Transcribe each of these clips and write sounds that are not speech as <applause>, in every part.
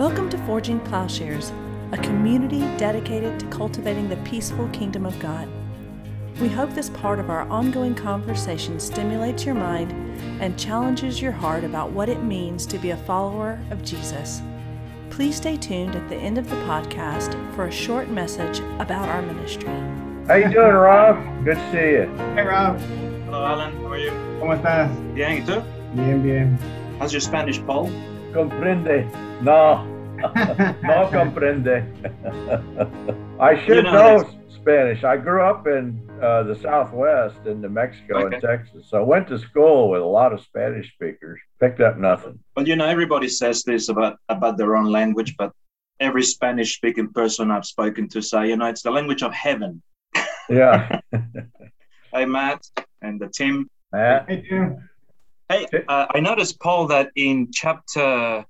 Welcome to Forging Plowshares, a community dedicated to cultivating the peaceful kingdom of God. We hope this part of our ongoing conversation stimulates your mind and challenges your heart about what it means to be a follower of Jesus. Please stay tuned at the end of the podcast for a short message about our ministry. How you doing, Rob? Good to see you. Hey Rob, Hello, Alan. How are you? ¿cómo estás? Bien, ¿y tú? Bien, bien. How's your Spanish, Paul? Comprende? No, no comprende. I should You know know. Spanish. I grew up in uh, the Southwest in New Mexico Okay. and Texas. So I went to school with a lot of Spanish speakers. Picked up nothing. Well, you know, everybody says this about, about their own language, but every Spanish speaking person I've spoken to say, you know, it's the language of heaven. Yeah. <laughs> Hey, Matt and the Tim. Matt. Hey, Jim. Hey, uh, I noticed, Paul, that in chapter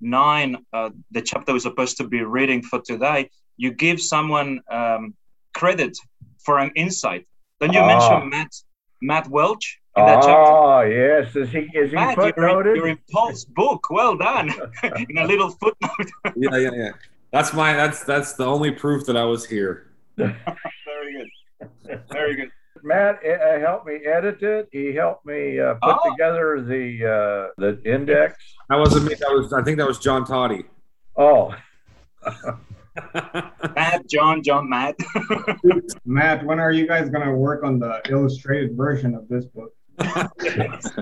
nine, uh, the chapter we're supposed to be reading for today, you give someone um, credit for an insight. Then you Ah. mention Matt Matt Welch in that chapter. Oh yes, is he is he Matt, you're, in- you're in Paul's book. Well done. <laughs> in a little footnote. <laughs> yeah, yeah, yeah. That's my that's that's the only proof that I was here. <laughs> Very good. Very good. Matt uh, helped me edit it. He helped me uh, put Oh. together the uh, the index. That wasn't me. That was I think that was John Toddy. Oh, <laughs> Matt, John, John, Matt. <laughs> Matt, when are you guys gonna work on the illustrated version of this book? <laughs>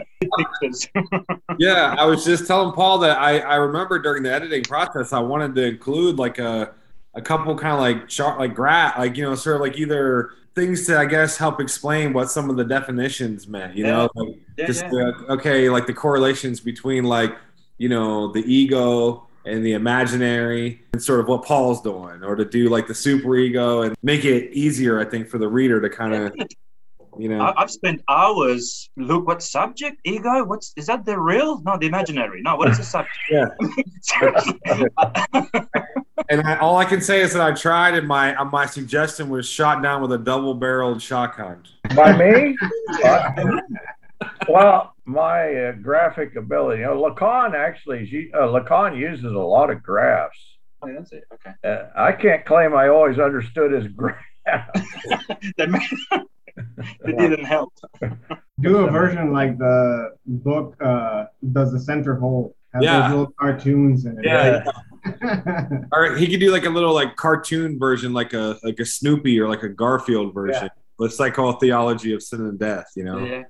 Yeah, I was just telling Paul that I I remember during the editing process I wanted to include like a a couple kind of like chart like gra like you know sort of like either things to I guess help explain what some of the definitions meant. You know, like, Yeah, just yeah. the- okay like the correlations between like you know the ego and the imaginary and sort of what paul's doing or to do like the super ego and make it easier i think for the reader to kind of you know I've spent hours. Look, what subject? Ego? What's is that? The real? No, the imaginary. No, what is the subject? Yeah. <laughs> <laughs> Seriously. and I, all i can say is that i tried and my uh, my suggestion was shot down with a double barreled shotgun by me? Uh, <laughs> well, my uh, graphic ability. You know, Lacan actually, is- uh, Lacan uses a lot of graphs. Oh, that's it. Okay. Uh, I can't claim I always understood his graphs. <laughs> That, <laughs> that didn't help. Do a version like the book uh, Does the Center Hold? Have Yeah. those little cartoons in it. Yeah. Or he could do like a little like cartoon version like a like a snoopy or like a garfield version it's like call theology of sin and death you know Yeah.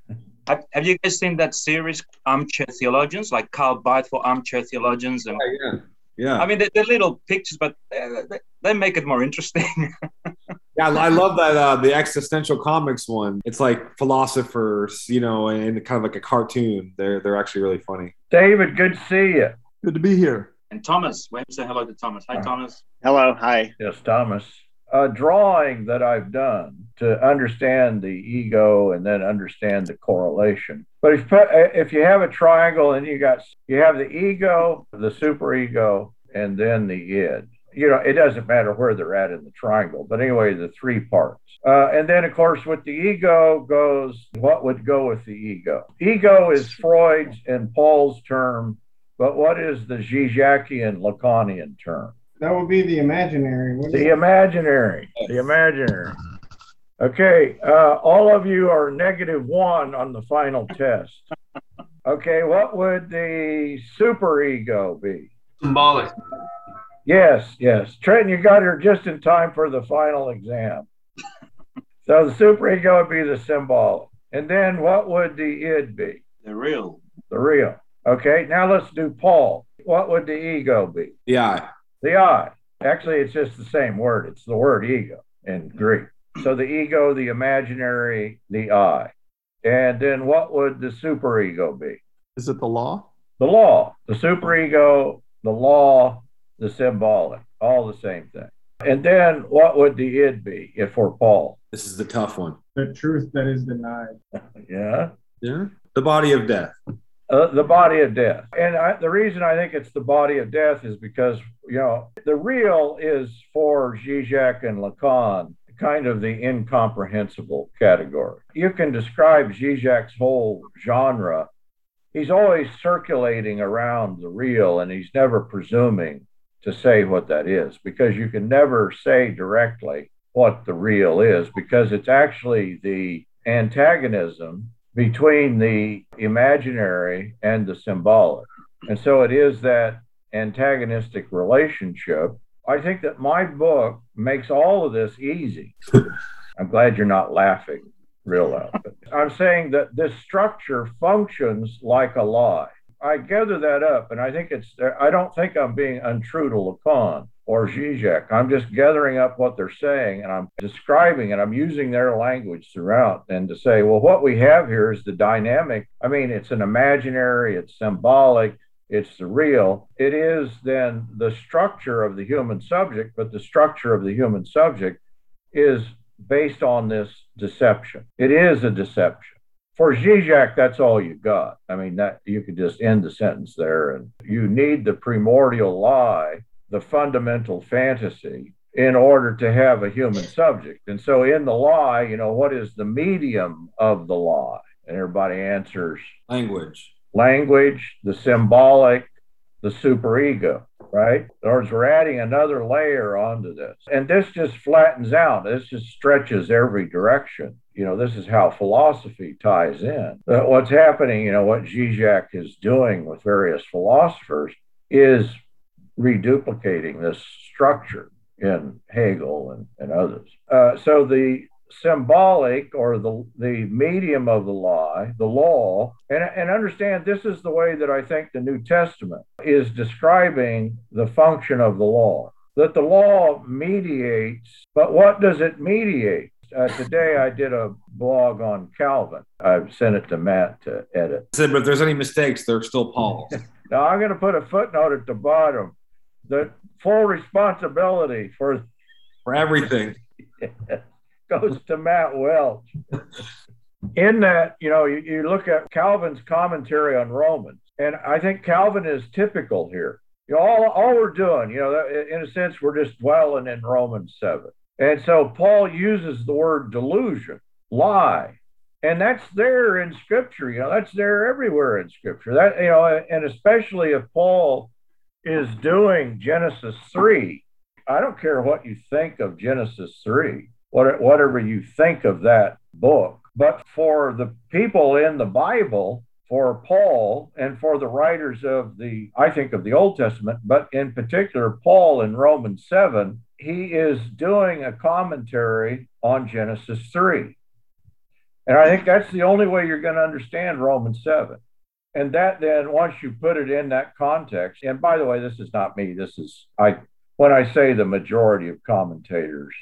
Have, have you guys seen that series, Armchair Theologians, like Karl Barth for Armchair Theologians? And yeah yeah I mean, they're, they're little pictures, but they, they make it more interesting. <laughs> Yeah, I love that uh, the existential comics one. It's like philosophers, you know, and kind of like a cartoon. They're they're actually really funny. David, good to see you. Good to be here. And Thomas, we have to say hello to Thomas. Hi, Thomas. Hello, hi. Yes, Thomas. A drawing that I've done to understand the ego and then understand the correlation. But if if you have a triangle and you got you have the ego, the superego, and then the id. You know, it doesn't matter where they're at in the triangle, but anyway, the three parts. Uh, and then, of course, with the ego goes what would go with the ego. Ego is Freud's and Paul's term, but what is the Zizekian Lacanian term? that would be the imaginary. What is The it? imaginary. The imaginary. Okay, uh, all of you are negative one on the final test. Okay, what would the superego be? Symbolic. Yes, yes. Trenton, you got here just in time for the final exam. So the superego would be the symbolic. And then what would the id be? The real. The real. Okay, now let's do Paul. What would the ego be? The Yeah, The I. Actually, it's just the same word. It's the word ego in Greek. So the ego, the imaginary, the I. And then what would the superego be? Is it the law? The law. The superego, the law, the symbolic, all the same thing. And then what would the id be if for Paul? this is the tough one. The truth that is denied. <laughs> Yeah. Yeah, the body of death. Uh, the body of death. And I, the reason I think it's the body of death is because, you know, the real is for Zizek and Lacan kind of the incomprehensible category. You can describe Zizek's whole genre. He's always circulating around the real and he's never presuming to say what that is because you can never say directly what the real is because it's actually the antagonism between the imaginary and the symbolic. And so it is that antagonistic relationship. I think that my book makes all of this easy. <laughs> I'm glad you're not laughing real loud. I'm saying that this structure functions like a lie. I gather that up, and I think it's, I don't think I'm being untrue to Lacan or Zizek. I'm just gathering up what they're saying and I'm describing it. I'm using their language throughout and to say, well, what we have here is the dynamic. I mean, it's an imaginary, it's symbolic, it's the real. It is then the structure of the human subject, but the structure of the human subject is based on this deception. It is a deception. For Zizek, that's all you got. I mean, that you could just end the sentence there. And you need the primordial lie, the fundamental fantasy, in order to have a human subject. And so, in the lie, you know, what is the medium of the lie? And everybody answers language. Language, the symbolic, the superego right? In other words, we're adding another layer onto this. And this just flattens out. This just stretches every direction. You know, this is how philosophy ties in. But what's happening, you know, what Zizek is doing with various philosophers is reduplicating this structure in Hegel and, and others. Uh, so the symbolic or the, the medium of the lie, the law, and, and understand this is the way that I think the New Testament is describing the function of the law. That the law mediates, but what does it mediate? Uh, today I did a blog on Calvin. I've sent it to Matt to edit. Said, but if there's any mistakes, they're still Paul's. <laughs> now I'm going to put a footnote at the bottom that full responsibility for for everything <laughs> goes to Matt Welch. In that, you know, you, you look at Calvin's commentary on Romans, and I think Calvin is typical here. You know, all, all we're doing, you know, in a sense, we're just dwelling in Romans 7. And so Paul uses the word delusion, lie, and that's there in Scripture. You know, that's there everywhere in Scripture. That you know, and especially if Paul is doing Genesis three, I don't care what you think of Genesis three whatever you think of that book. But for the people in the Bible, for Paul and for the writers of the, I think of the Old Testament, but in particular, Paul in Romans 7, he is doing a commentary on Genesis 3. And I think that's the only way you're going to understand Romans 7. And that then, once you put it in that context, and by the way, this is not me, this is, I, when I say the majority of commentators,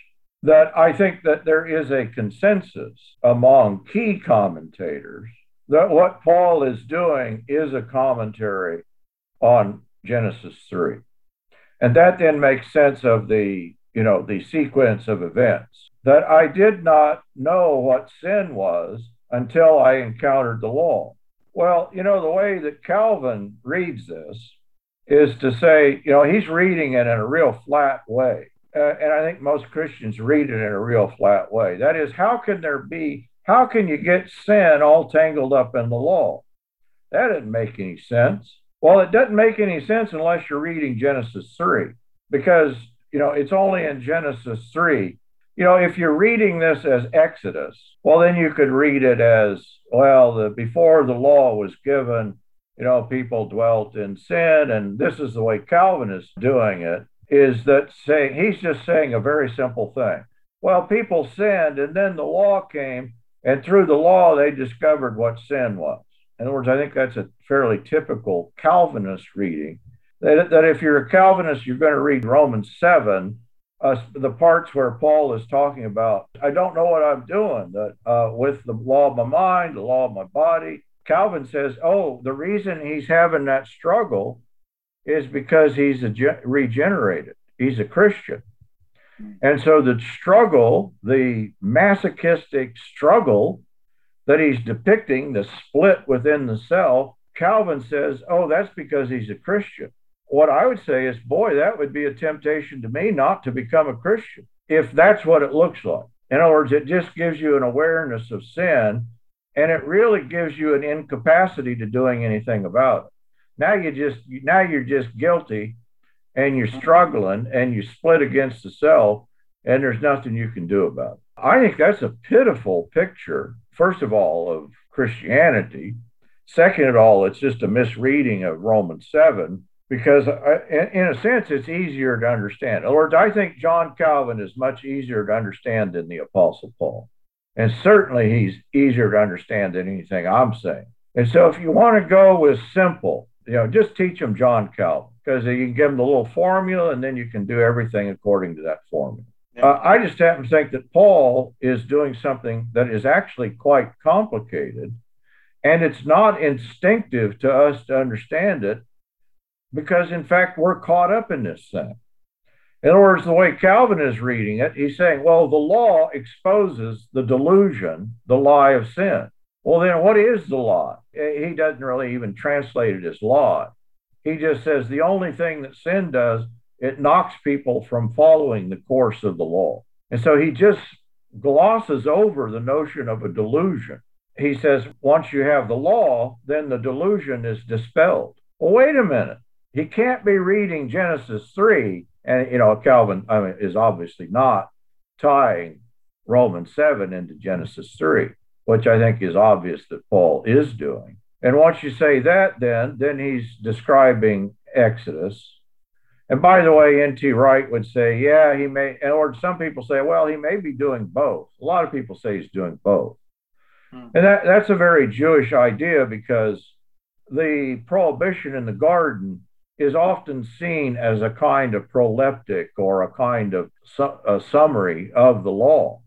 that I think that there is a consensus among key commentators that what Paul is doing is a commentary on Genesis 3. And that then makes sense of the, you know, the sequence of events. That I did not know what sin was until I encountered the law. Well, you know, the way that Calvin reads this is to say, you know, he's reading it in a real flat way uh, and I think most Christians read it in a real flat way. That is, how can there be, how can you get sin all tangled up in the law? That didn't make any sense. Well, it doesn't make any sense unless you're reading Genesis 3, because, you know, it's only in Genesis 3. You know, if you're reading this as Exodus, well, then you could read it as, well, the, before the law was given, you know, people dwelt in sin, and this is the way Calvin is doing it is that saying he's just saying a very simple thing. Well, people sinned, and then the law came, and through the law they discovered what sin was. In other words, I think that's a fairly typical Calvinist reading. That, that if you're a Calvinist, you're going to read Romans 7, uh, the parts where Paul is talking about, I don't know what I'm doing, that uh, with the law of my mind, the law of my body. Calvin says, oh, the reason he's having that struggle is because he's a regenerated. He's a Christian. And so the struggle, the masochistic struggle that he's depicting, the split within the cell, Calvin says, oh, that's because he's a Christian. What I would say is, boy, that would be a temptation to me not to become a Christian if that's what it looks like. In other words, it just gives you an awareness of sin and it really gives you an incapacity to doing anything about it. Now you just now you're just guilty, and you're struggling and you split against the self and there's nothing you can do about it. I think that's a pitiful picture, first of all, of Christianity. Second of all, it's just a misreading of Romans 7 because, uh, in a sense, it's easier to understand. In other words, I think John Calvin is much easier to understand than the Apostle Paul. And certainly he's easier to understand than anything I'm saying. And so if you want to go with simple, you know, just teach them John Calvin because you can give them the little formula and then you can do everything according to that formula. Uh, I just happen to think that Paul is doing something that is actually quite complicated and it's not instinctive to us to understand it because, in fact, we're caught up in this thing. In other words, the way Calvin is reading it, he's saying, well, the law exposes the delusion, the lie of sin. Well, then what is the law? He doesn't really even translate it as law. He just says the only thing that sin does, it knocks people from following the course of the law. And so he just glosses over the notion of a delusion. He says, once you have the law, then the delusion is dispelled. Well, wait a minute. He can't be reading Genesis 3 and you know Calvin I mean, is obviously not tying Romans 7 into Genesis 3, which I think is obvious that Paul is doing. And once you say that, then then he's describing Exodus. And by the way, N.T. Wright would say, yeah, he may, or some people say, well, he may be doing both. A lot of people say he's doing both. Hmm. And that, that's a very Jewish idea because the prohibition in the garden is often seen as a kind of proleptic or a kind of su- a summary of the law,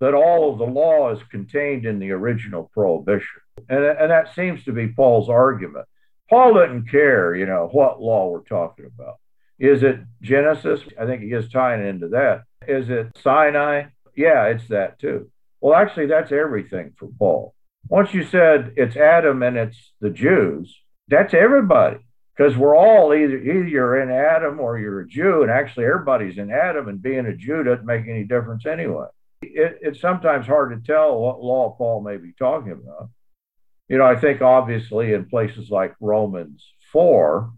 that all of the law is contained in the original prohibition. And, and that seems to be Paul's argument. Paul doesn't care, you know, what law we're talking about. Is it Genesis? I think he is tying into that. Is it Sinai? Yeah, it's that too. Well, actually, that's everything for Paul. Once you said it's Adam and it's the Jews, that's everybody because we're all either either you're in Adam or you're a Jew, and actually everybody's in Adam, and being a Jew doesn't make any difference anyway. It, it's sometimes hard to tell what law Paul may be talking about. You know, I think obviously in places like Romans four,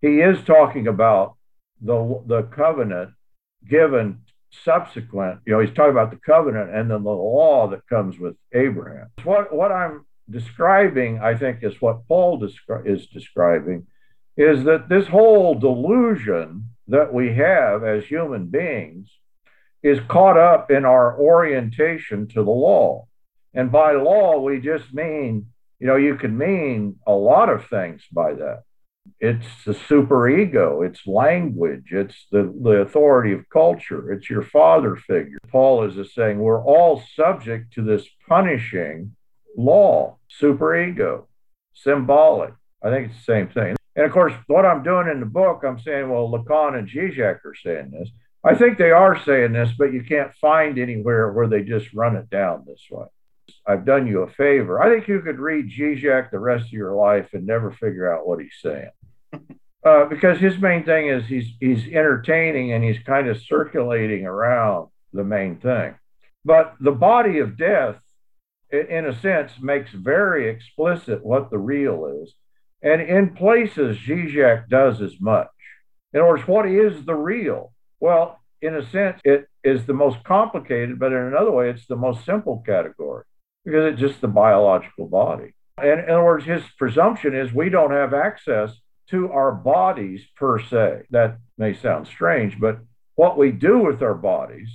he is talking about the the covenant given subsequent. You know, he's talking about the covenant and then the law that comes with Abraham. What what I'm describing, I think, is what Paul descri- is describing is that this whole delusion that we have as human beings is caught up in our orientation to the law. And by law, we just mean, you know, you can mean a lot of things by that. It's the superego, it's language, it's the, the authority of culture, it's your father figure. Paul is just saying we're all subject to this punishing law, superego, symbolic. I think it's the same thing. And of course, what I'm doing in the book, I'm saying, well, Lacan and Zizek are saying this. I think they are saying this, but you can't find anywhere where they just run it down this way. I've done you a favor. I think you could read Zizek the rest of your life and never figure out what he's saying. <laughs> Uh, because his main thing is he's he's entertaining and he's kind of circulating around the main thing. But the body of death, in a sense, makes very explicit what the real is. And in places, Zizek does as much. In other words, what is the real? Well, in a sense, it is the most complicated, but in another way, it's the most simple category because it's just the biological body. And in other words, his presumption is we don't have access to our bodies per se. That may sound strange, but what we do with our bodies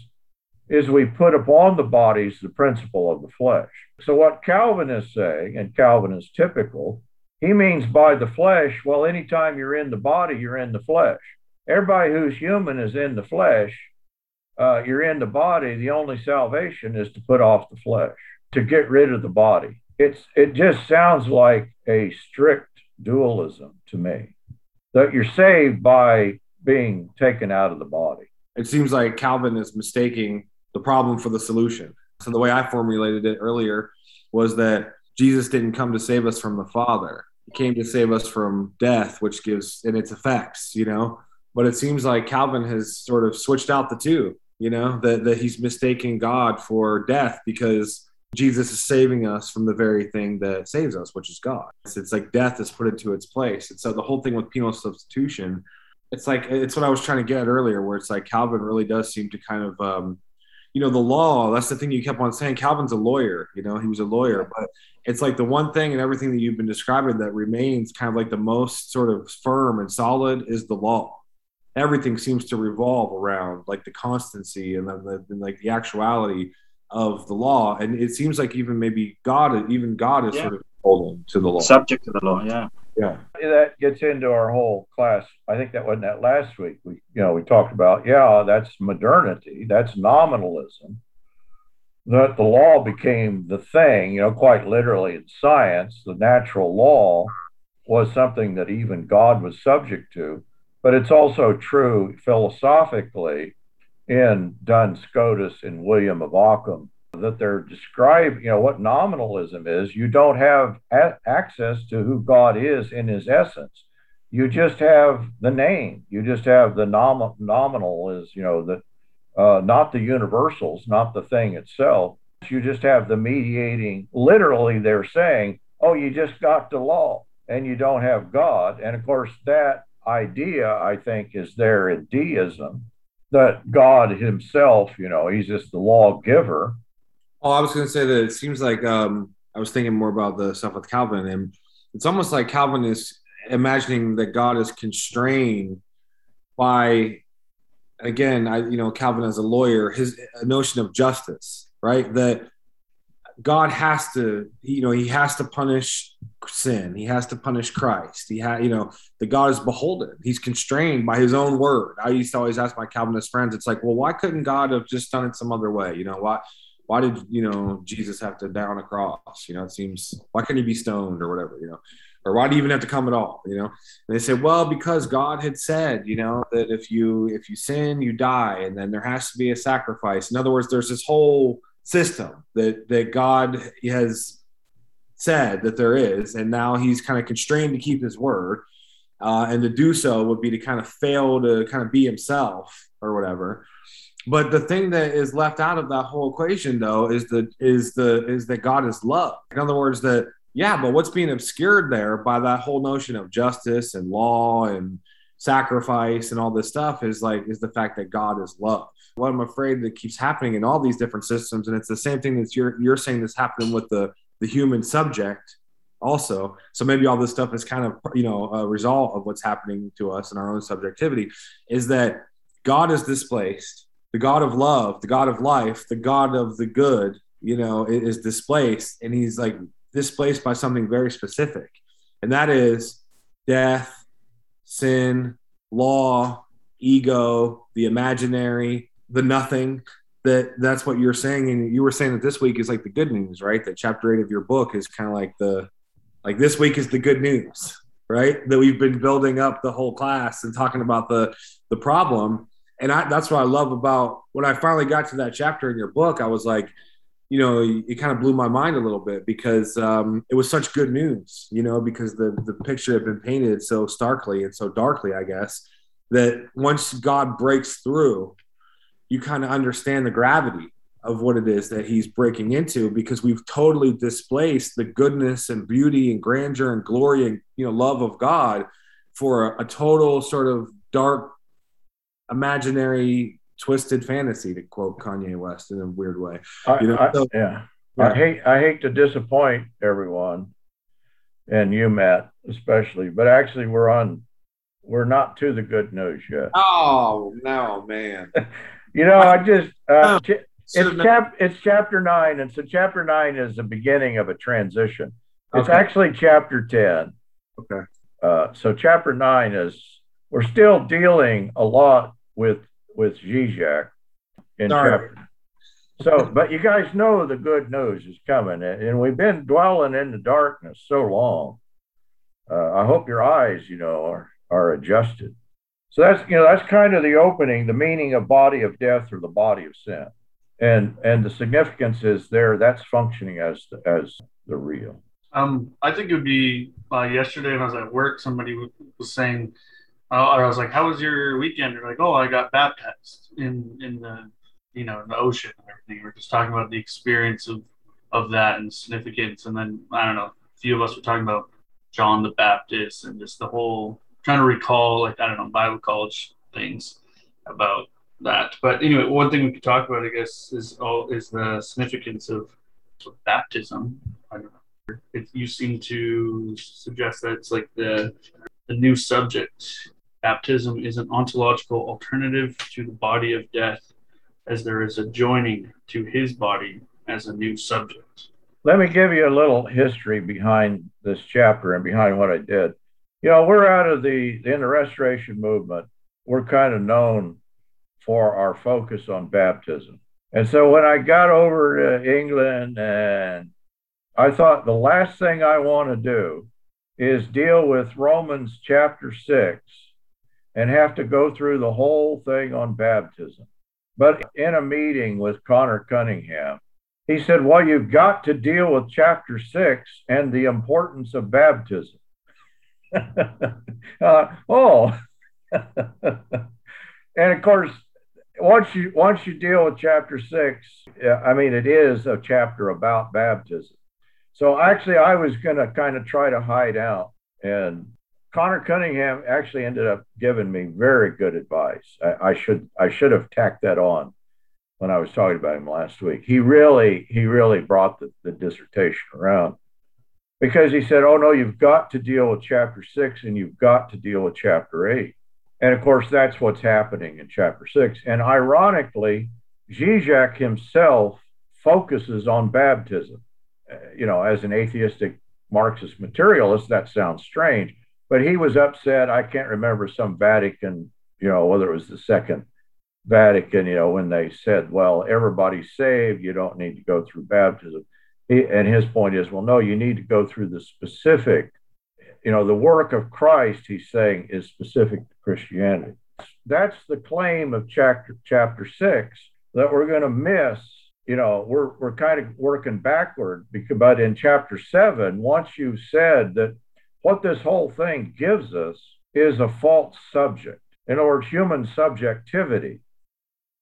is we put upon the bodies the principle of the flesh. So, what Calvin is saying, and Calvin is typical, he means by the flesh, well, anytime you're in the body, you're in the flesh. Everybody who's human is in the flesh. Uh, you're in the body. The only salvation is to put off the flesh, to get rid of the body. It's it just sounds like a strict dualism to me. That you're saved by being taken out of the body. It seems like Calvin is mistaking the problem for the solution. So the way I formulated it earlier was that Jesus didn't come to save us from the Father. He came to save us from death, which gives in its effects, you know. But it seems like Calvin has sort of switched out the two, you know, that, that he's mistaking God for death because Jesus is saving us from the very thing that saves us, which is God. It's, it's like death is put into its place. And so the whole thing with penal substitution it's like it's what I was trying to get at earlier, where it's like Calvin really does seem to kind of, um, you know, the law. That's the thing you kept on saying. Calvin's a lawyer. You know, he was a lawyer, but it's like the one thing and everything that you've been describing that remains kind of like the most sort of firm and solid is the law. Everything seems to revolve around like the constancy and then the, and like the actuality of the law, and it seems like even maybe God, even God is Yeah. sort of holding to the law. Subject to the law, yeah. Yeah. that gets into our whole class. I think that wasn't that last week. We, you know, we talked about, yeah, that's modernity, that's nominalism. That the law became the thing, you know, quite literally in science, the natural law was something that even God was subject to. But it's also true philosophically in Duns Scotus and William of Ockham that they're describing, you know, what nominalism is. You don't have a- access to who God is in his essence. You just have the name. You just have the nom- nominal is, you know, the uh, not the universals, not the thing itself. You just have the mediating. Literally, they're saying, "Oh, you just got the law, and you don't have God." And of course, that idea, I think, is there in deism that God Himself, you know, He's just the lawgiver. Oh, I was going to say that it seems like um, I was thinking more about the stuff with Calvin, and it's almost like Calvin is imagining that God is constrained by, again, I you know Calvin as a lawyer, his notion of justice, right? That God has to, you know, he has to punish sin. He has to punish Christ. He had, you know, the God is beholden. He's constrained by his own word. I used to always ask my Calvinist friends, it's like, well, why couldn't God have just done it some other way? You know, why? why did you know Jesus have to die on a cross? You know, it seems why couldn't he be stoned or whatever? You know, or why do you even have to come at all? You know, and they say, well, because God had said, you know, that if you if you sin, you die, and then there has to be a sacrifice. In other words, there's this whole system that that God has said that there is, and now He's kind of constrained to keep His word, uh, and to do so would be to kind of fail to kind of be Himself or whatever. But the thing that is left out of that whole equation, though, is the is the is that God is love. In other words, that yeah, but what's being obscured there by that whole notion of justice and law and sacrifice and all this stuff is like is the fact that God is love. What I'm afraid that keeps happening in all these different systems, and it's the same thing that you're you're saying that's happening with the the human subject also. So maybe all this stuff is kind of you know a result of what's happening to us in our own subjectivity. Is that God is displaced the God of love, the God of life, the God of the good, you know, is displaced, and he's like displaced by something very specific, and that is death, sin, law, ego, the imaginary, the nothing. That that's what you're saying, and you were saying that this week is like the good news, right? That chapter eight of your book is kind of like the like this week is the good news, right? That we've been building up the whole class and talking about the the problem and I, that's what I love about when I finally got to that chapter in your book. I was like, you know, it kind of blew my mind a little bit because um, it was such good news, you know, because the the picture had been painted so starkly and so darkly, I guess, that once God breaks through, you kind of understand the gravity of what it is that He's breaking into because we've totally displaced the goodness and beauty and grandeur and glory and you know love of God for a, a total sort of dark imaginary twisted fantasy to quote Kanye West in a weird way. I, You know, I- so- yeah. Yeah. I hate I hate to disappoint everyone, and you, Matt, especially. But actually, we're on. We're not to the good news yet. Oh no, man! <laughs> You know, I just uh, Oh, it's chap it's chapter nine, and so chapter nine is the beginning of a transition. It's Okay. actually chapter ten. Okay. Uh, so chapter nine is we're still dealing a lot with with Zizek in Sorry. chapter. So, but you guys know the good news is coming, and and we've been dwelling in the darkness so long. Uh, I hope your eyes, you know, are are adjusted. So that's you know that's kind of the opening, the meaning of body of death or the body of sin, and and the significance is there. That's functioning as as the real. Um, I think it would be uh, yesterday when I was at work. Somebody was saying, uh, I was like, "How was your weekend?" They're like, "Oh, I got baptized in in the you know in the ocean and everything." We're just talking about the experience of of that and significance. And then I don't know, a few of us were talking about John the Baptist and just the whole trying to recall, like, I don't know, Bible college things about that. But anyway, one thing we could talk about, I guess, is all is the significance of, of baptism. I don't know. It, you seem to suggest that it's like the the new subject. Baptism is an ontological alternative to the body of death, as there is a joining to his body as a new subject. Let me give you a little history behind this chapter and behind what I did. You know, we're out of the in the restoration movement. We're kind of known for our focus on baptism. And so when I got over to England and I thought the last thing I want to do is deal with Romans chapter 6 and have to go through the whole thing on baptism. But in a meeting with Conor Cunningham, he said, Well, you've got to deal with chapter 6 and the importance of baptism. <laughs> uh, oh, <laughs> and of course, once you once you deal with chapter six, I mean, it is a chapter about baptism. So actually, I was going to kind of try to hide out, and Conor Cunningham actually ended up giving me very good advice. I, I should I should have tacked that on when I was talking about him last week. He really he really brought the, the dissertation around because he said, "Oh no, you've got to deal with chapter six, and you've got to deal with chapter eight. And of course, that's what's happening in chapter six. And ironically, Zizek himself focuses on baptism. Uh, you know, as an atheistic Marxist materialist, that sounds strange, but he was upset. I can't remember some Vatican, you know, whether it was the second Vatican, you know, when they said, well, everybody's saved, you don't need to go through baptism. And his point is, well, no, you need to go through the specific you know, the work of Christ, he's saying, is specific to Christianity. That's the claim of chapter chapter six that we're going to miss. You know, we're we're kind of working backward, because, but in chapter seven, once you've said that what this whole thing gives us is a false subject. In other words, human subjectivity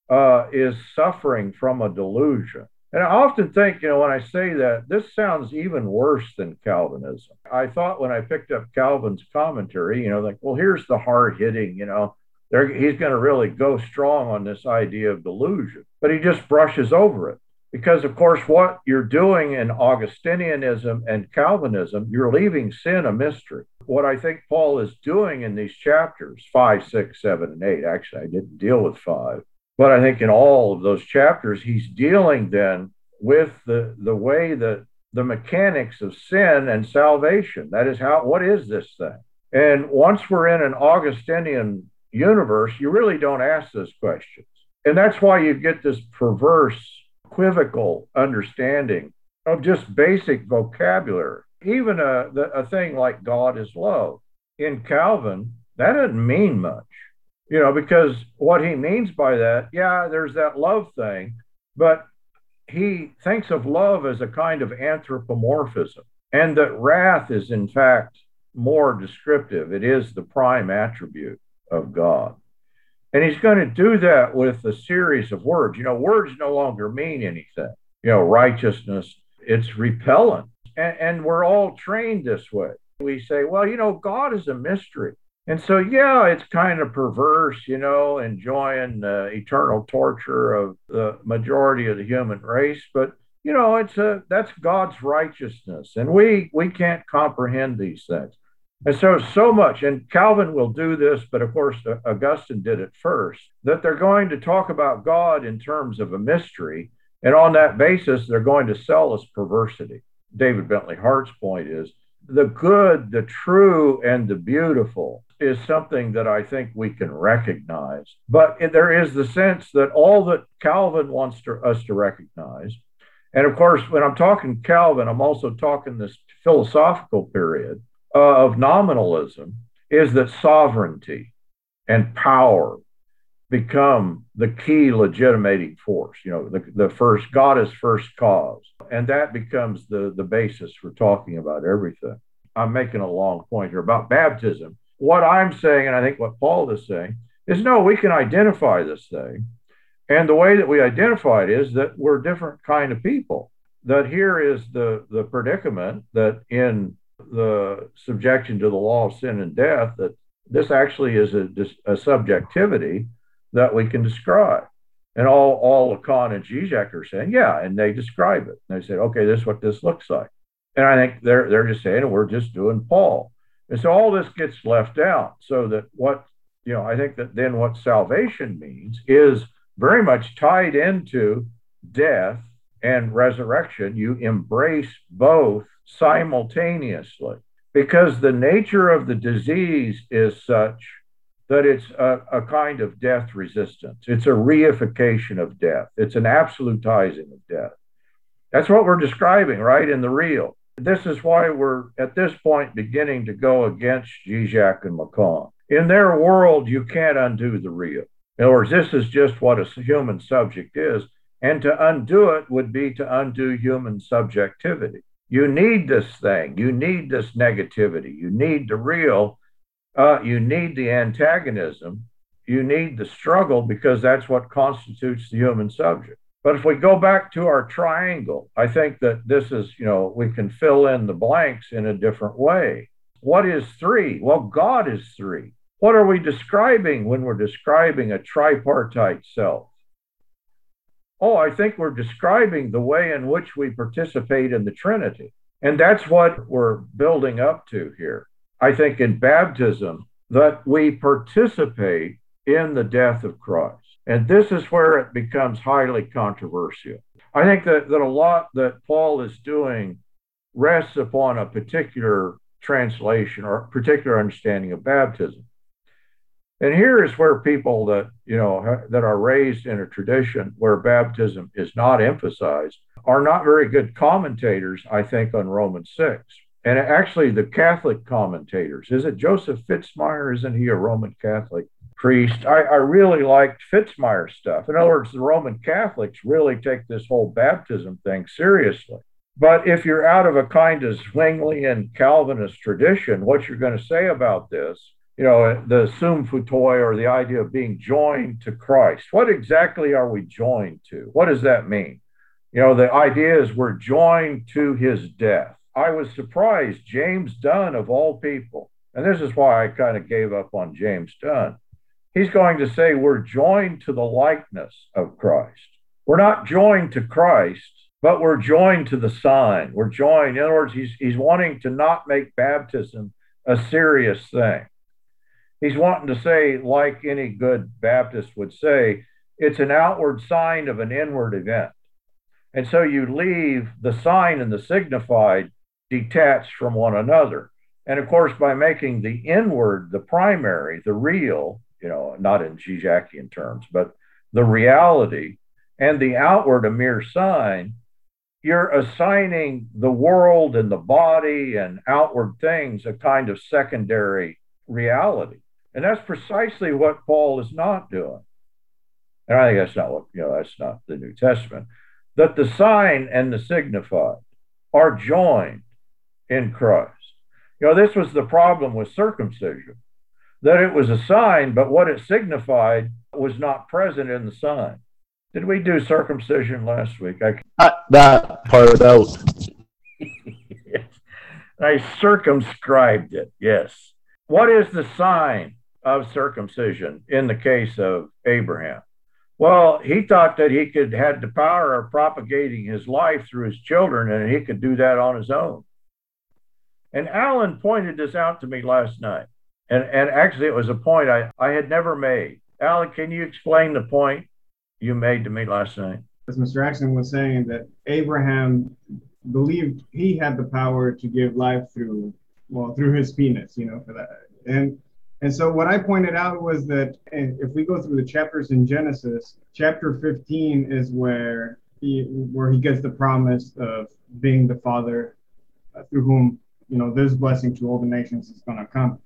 uh, is suffering from a delusion. And I often think, you know, when I say that, this sounds even worse than Calvinism. I thought when I picked up Calvin's commentary, you know, like, well, here's the hard hitting, you know, there, he's going to really go strong on this idea of delusion, but he just brushes over it. Because, of course, what you're doing in Augustinianism and Calvinism, you're leaving sin a mystery. What I think Paul is doing in these chapters, five, six, seven, and eight, actually, I didn't deal with five, but I think in all of those chapters, he's dealing then with the, the way that the mechanics of sin and salvation. That is how, what is this thing? And once we're in an Augustinian universe, you really don't ask those questions. And that's why you get this perverse, equivocal understanding of just basic vocabulary. Even a, a thing like God is love. In Calvin, that doesn't mean much you know, because what he means by that, yeah, there's that love thing, but he thinks of love as a kind of anthropomorphism, and that wrath is, in fact, more descriptive. It is the prime attribute of God. And he's going to do that with a series of words. You know, words no longer mean anything. You know, righteousness, it's repellent. And, and we're all trained this way. We say, well, you know, God is a mystery. And so, yeah, it's kind of perverse, you know, enjoying the eternal torture of the majority of the human race. But you know, it's a that's God's righteousness, and we we can't comprehend these things. And so, so much, and Calvin will do this, but of course, Augustine did it first. That they're going to talk about God in terms of a mystery, and on that basis, they're going to sell us perversity. David Bentley Hart's point is the good, the true, and the beautiful is something that I think we can recognize. But there is the sense that all that Calvin wants to, us to recognize, and of course, when I'm talking Calvin, I'm also talking this philosophical period uh, of nominalism, is that sovereignty and power become the key legitimating force. You know, the, the first, God is first cause. And that becomes the, the basis for talking about everything. I'm making a long point here about baptism what I'm saying, and I think what Paul is saying, is no, we can identify this thing. And the way that we identify it is that we're different kind of people. That here is the, the predicament that in the subjection to the law of sin and death, that This actually is a, a subjectivity that we can describe. And all, all Lacan and Zizek are saying, yeah, and they describe it. And they say, okay, this is what this looks like. And I think they're, they're just saying, we're just doing Paul. And so all this gets left out so that what, you know, I think that then what salvation means is very much tied into death and resurrection. You embrace both simultaneously because the nature of the disease is such that it's a, a, kind of death resistance. It's a reification of death. It's an absolutizing of death. That's what we're describing, right, in the real. This is why we're at this point beginning to go against Zizek and Lacan. In their world, you can't undo the real. In other words, this is just what a human subject is. And to undo it would be to undo human subjectivity. You need this thing. You need this negativity. You need the real. Uh, you need the antagonism. You need the struggle because that's what constitutes the human subject. But if we go back to our triangle, I think that this is, you know, we can fill in the blanks in a different way. What is three? Well, God is three. What are we describing when we're describing a tripartite self? Oh, I think we're describing the way in which we participate in the Trinity. And that's what we're building up to here. I think in baptism, that we participate in the death of Christ. And this is where it becomes highly controversial. I think that, that a lot that Paul is doing rests upon a particular translation or particular understanding of baptism. And here is where people that, you know, that are raised in a tradition where baptism is not emphasized are not very good commentators, I think, on Romans 6. And actually, the Catholic commentators, is it Joseph Fitzmyer? Isn't he a Roman Catholic priest? I, I really liked Fitzmyer's stuff. In other words, the Roman Catholics really take this whole baptism thing seriously. But if you're out of a kind of Zwinglian Calvinist tradition, what you're going to say about this you know, uh, the symphytoi or the idea of being joined to Christ. What exactly are we joined to? What does that mean? You know, the idea is we're joined to his death. I was surprised, James Dunn, of all people, and this is why I kind of gave up on James Dunn. He's going to say we're joined to the likeness of Christ. We're not joined to Christ, but we're joined to the sign. We're joined. In other words, he's, he's wanting to not make baptism a serious thing he's wanting to say, like any good Baptist would say, it's an outward sign of an inward event. And so you leave the sign and the signified detached from one another. And of course, by making the inward the primary, the real, you know, not in Zizekian terms, but the reality, and the outward a mere sign, you're assigning the world and the body and outward things a kind of secondary reality. And that's precisely what Paul is not doing. And I think that's not what, you know, that's not the New Testament. That the sign and the signified are joined in Christ. You know, this was the problem with circumcision, that it was a sign, but what it signified was not present in the sign. Did we do circumcision last week? I Cut that part out. <laughs> yes. I circumscribed it. Yes. What is the sign of circumcision in the case of Abraham? Well, he thought that he could had the power of propagating his life through his children, and he could do that on his own. And Alan pointed this out to me last night. And, and actually, it was a point I, I had never made. Alan, can you explain the point you made to me last night? As Mr. Axton was saying, that Abraham believed he had the power to give life through, well, through his penis, you know, for that. And and so what I pointed out was that if we go through the chapters in Genesis, chapter 15 is where he where he gets the promise of being the father uh, through whom you know this blessing to all the nations is going to come.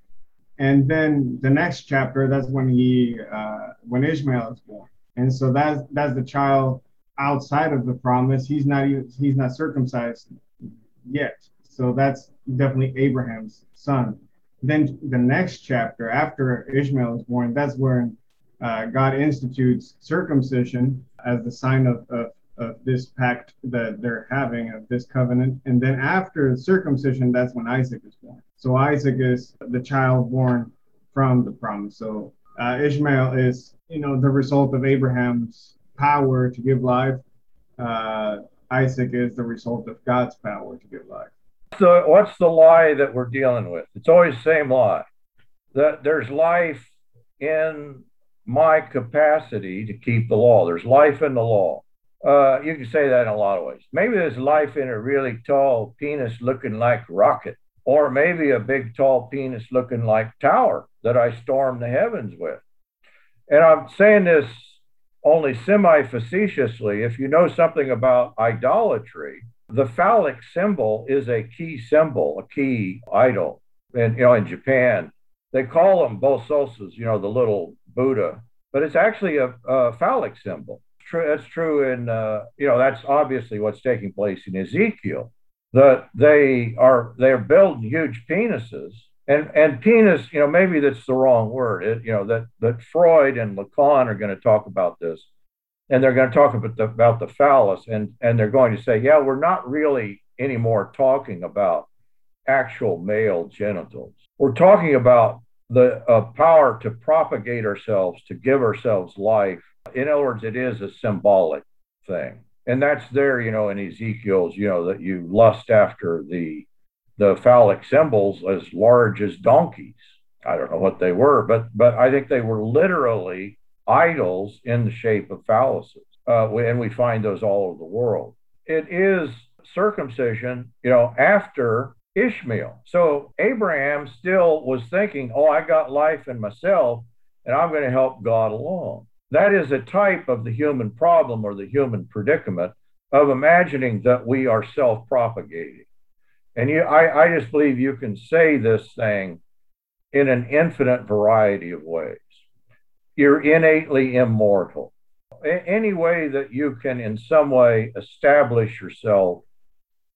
And then the next chapter, that's when he uh, when Ishmael is born. And so that's that's the child outside of the promise. He's not even, he's not circumcised yet. So that's definitely Abraham's son then the next chapter after Ishmael is born, that's where uh, God institutes circumcision as the sign of, of, of, this pact that they're having, of this covenant. And then after circumcision, that's when Isaac is born. So Isaac is the child born from the promise. So uh, Ishmael is, you know, the result of Abraham's power to give life. Uh, Isaac is the result of God's power to give life. So what's the lie that we're dealing with? It's always the same lie. That there's life in my capacity to keep the law. There's life in the law. Uh, you can say that in a lot of ways. Maybe there's life in a really tall penis looking like rocket, or maybe a big tall penis looking like tower that I storm the heavens with. And I'm saying this only semi facetiously. If you know something about idolatry, the phallic symbol is a key symbol, a key idol. And you know, in Japan, they call them bososus, you know, the little Buddha, but it's actually a, a phallic symbol. True, that's true in uh, you know that's obviously what's taking place in Ezekiel. That they are they're building huge penises and and penis, you know, maybe that's the wrong word. It, you know that that Freud and Lacan are going to talk about this, and they're going to talk about the, about the phallus, and and they're going to say, yeah, we're not really anymore talking about actual male genitals. We're talking about the uh, power to propagate ourselves, to give ourselves life. In other words, it is a symbolic thing, and that's there, you know, in Ezekiel's, you know, that you lust after the the phallic symbols as large as donkeys. I don't know what they were, but but I think they were literally idols in the shape of phalluses, uh, and we find those all over the world. It is circumcision, you know, after Ishmael. So Abraham still was thinking, "Oh, I got life in myself, and I'm going to help God along." That is a type of the human problem or the human predicament of imagining that we are self-propagating. And you, I, I just believe you can say this thing in an infinite variety of ways. You're innately immortal. A- any way that you can, in some way, establish yourself,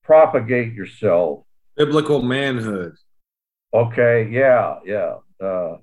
propagate yourself. Biblical manhood. Okay, yeah, yeah. Uh,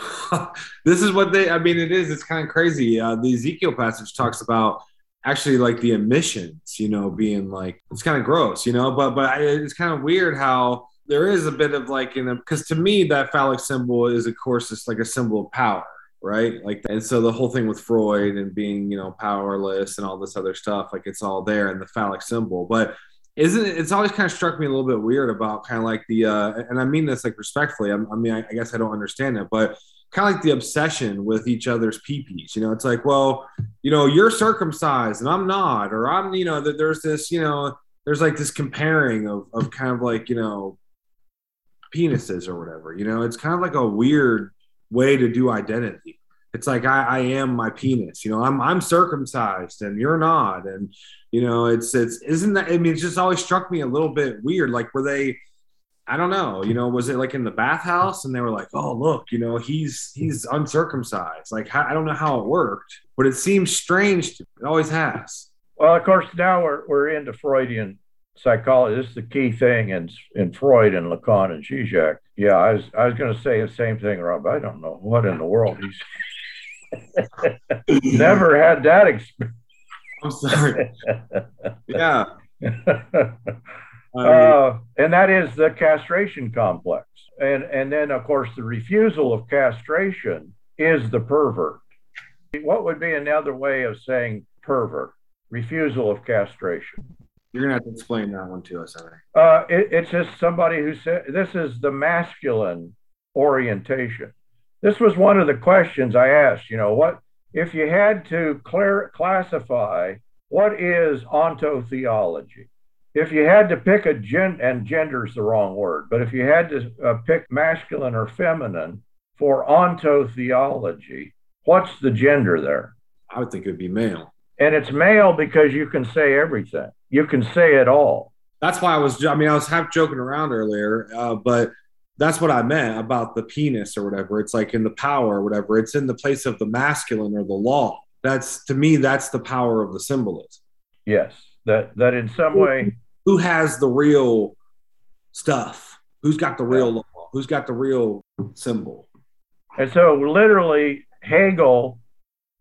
<laughs> this is what they, I mean, it is, it's kind of crazy. Uh, the Ezekiel passage talks about actually like the emissions, you know, being like it's kind of gross, you know, but but it's kind of weird how there is a bit of like in because to me that phallic symbol is of course just like a symbol of power right like and so the whole thing with freud and being you know powerless and all this other stuff like it's all there in the phallic symbol but isn't it, it's always kind of struck me a little bit weird about kind of like the uh and i mean this like respectfully i, I mean I, I guess i don't understand it but kind of like the obsession with each other's peepees. You know, it's like, well, you know, you're circumcised and I'm not, or I'm, you know, that there's this, you know, there's like this comparing of, of kind of like, you know, penises or whatever. You know, it's kind of like a weird way to do identity. It's like I, I am my penis, you know, I'm I'm circumcised and you're not. And, you know, it's it's isn't that I mean, it just always struck me a little bit weird. Like were they I don't know, you know, was it like in the bathhouse and they were like, oh, look, you know, he's he's uncircumcised. Like, I don't know how it worked, but it seems strange. To, it always has. Well, of course, now we're, we're into Freudian psychology. This is the key thing in, in Freud and Lacan and Zizek. Yeah, I was, I was going to say the same thing, Rob. I don't know what in the world he's <laughs> never had that experience. I'm sorry. yeah. <laughs> Uh, and that is the castration complex. And, and then, of course, the refusal of castration is the pervert. What would be another way of saying pervert? Refusal of castration. You're gonna have to explain that one to us, I think. Uh, it, it's just somebody who said this is the masculine orientation. This was one of the questions I asked. You know, what if you had to clear, classify what is ontotheology? if you had to pick a gen and gender is the wrong word, but if you had to uh, pick masculine or feminine for ontotheology, what's the gender there? I would think it would be male. And it's male because you can say everything. You can say it all. That's why I was. I mean, I was half joking around earlier, uh, but that's what I meant about the penis or whatever. It's like in the power or whatever. It's in the place of the masculine or the law. That's to me. That's the power of the symbolism. Yes, that that in some way who has the real stuff? Who's got the real law? Who's got the real symbol? And so, literally, Hegel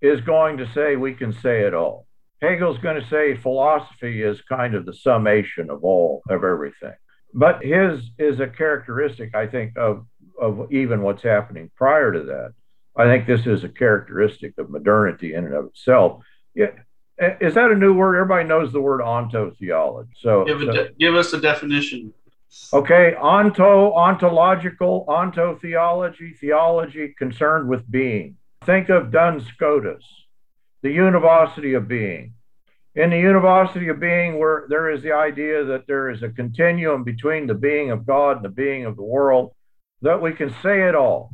is going to say we can say it all. Hegel's going to say philosophy is kind of the summation of all of everything. But his is a characteristic, I think, of of even what's happening prior to that. I think this is a characteristic of modernity in and of itself. Yeah, is that a new word? Everybody knows the word ontotheology. So Give, a so- give us a definition. Okay, onto, ontological, ontotheology, theology concerned with being. Think of Duns Scotus, the univocity of being. In the univocity of being, where there is the idea that there is a continuum between the being of God and the being of the world, that we can say it all.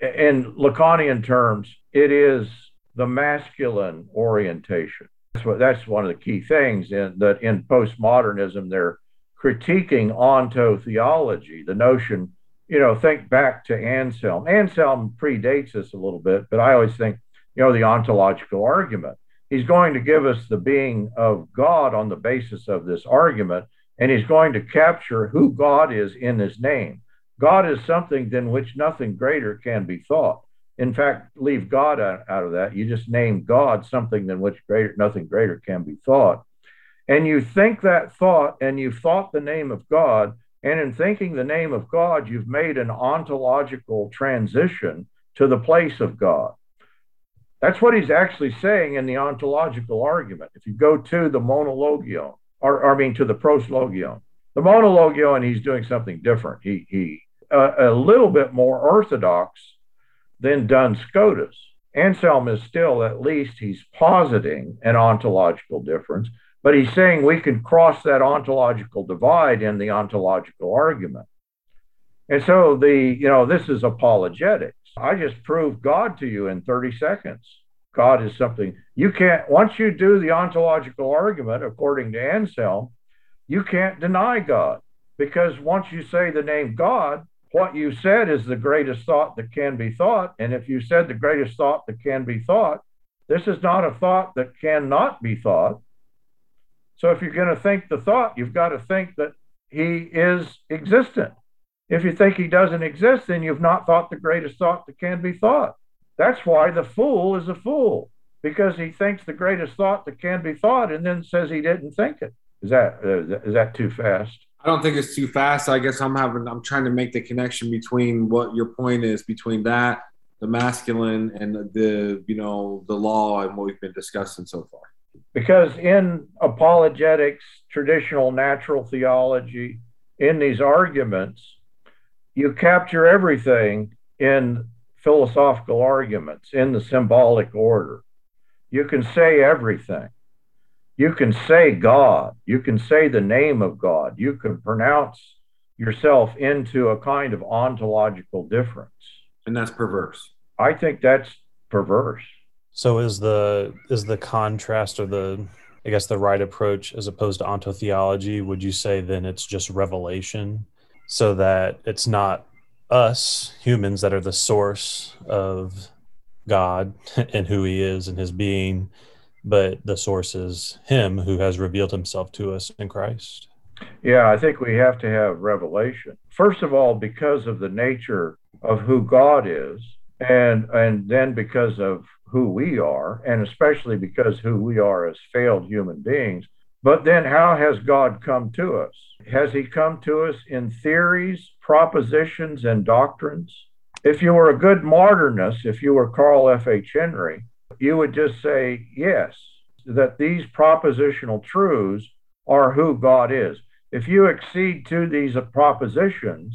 In Lacanian terms, it is the masculine orientation. That's what that's one of the key things in that in postmodernism they're critiquing ontotheology, the notion, you know, think back to Anselm. Anselm predates us a little bit, but I always think, you know, the ontological argument. He's going to give us the being of God on the basis of this argument, and he's going to capture who God is in his name. God is something than which nothing greater can be thought. In fact, leave God out, of that. You just name God something than which greater nothing greater can be thought and you think that thought and you've thought the name of God, and in thinking the name of God, you've made an ontological transition to the place of God. That's what he's actually saying in the ontological argument. If you go to the monologion, or, or I mean to the proslogion, the monologion, and he's doing something different. He, he uh, a little bit more orthodox than Duns Scotus. Anselm is still, at least, he's positing an ontological difference but he's saying we can cross that ontological divide in the ontological argument. And so the, you know, this is apologetics. I just proved God to you in 30 seconds. God is something you can't, once you do the ontological argument, according to Anselm, you can't deny God because once you say the name God, what you said is the greatest thought that can be thought. And if you said the greatest thought that can be thought, this is not a thought that cannot be thought. So if you're going to think the thought, you've got to think that he is existent. If you think he doesn't exist, then you've not thought the greatest thought that can be thought. That's why the fool is a fool because he thinks the greatest thought that can be thought and then says he didn't think it. Is that uh, is that too fast? I don't think it's too fast. I guess I'm having I'm trying to make the connection between what your point is between that, the masculine, and the you know the law and what we've been discussing so far. Because in apologetics, traditional natural theology, in these arguments, you capture everything in philosophical arguments in the symbolic order. You can say everything. You can say God. You can say the name of God. You can pronounce yourself into a kind of ontological difference. And that's perverse. I think that's perverse. So is the is the contrast or the I guess the right approach as opposed to ontotheology, would you say then it's just revelation so that it's not us humans that are the source of God <laughs> and who he is and his being, but the source is him who has revealed himself to us in Christ? Yeah, I think we have to have revelation. First of all, because of the nature of who God is, and and then because of who we are, and especially because who we are as failed human beings. But then how has God come to us? Has he come to us in theories, propositions, and doctrines? If you were a good modernist, if you were Carl F.H. Henry, you would just say, yes, that these propositional truths are who God is. If you accede to these propositions,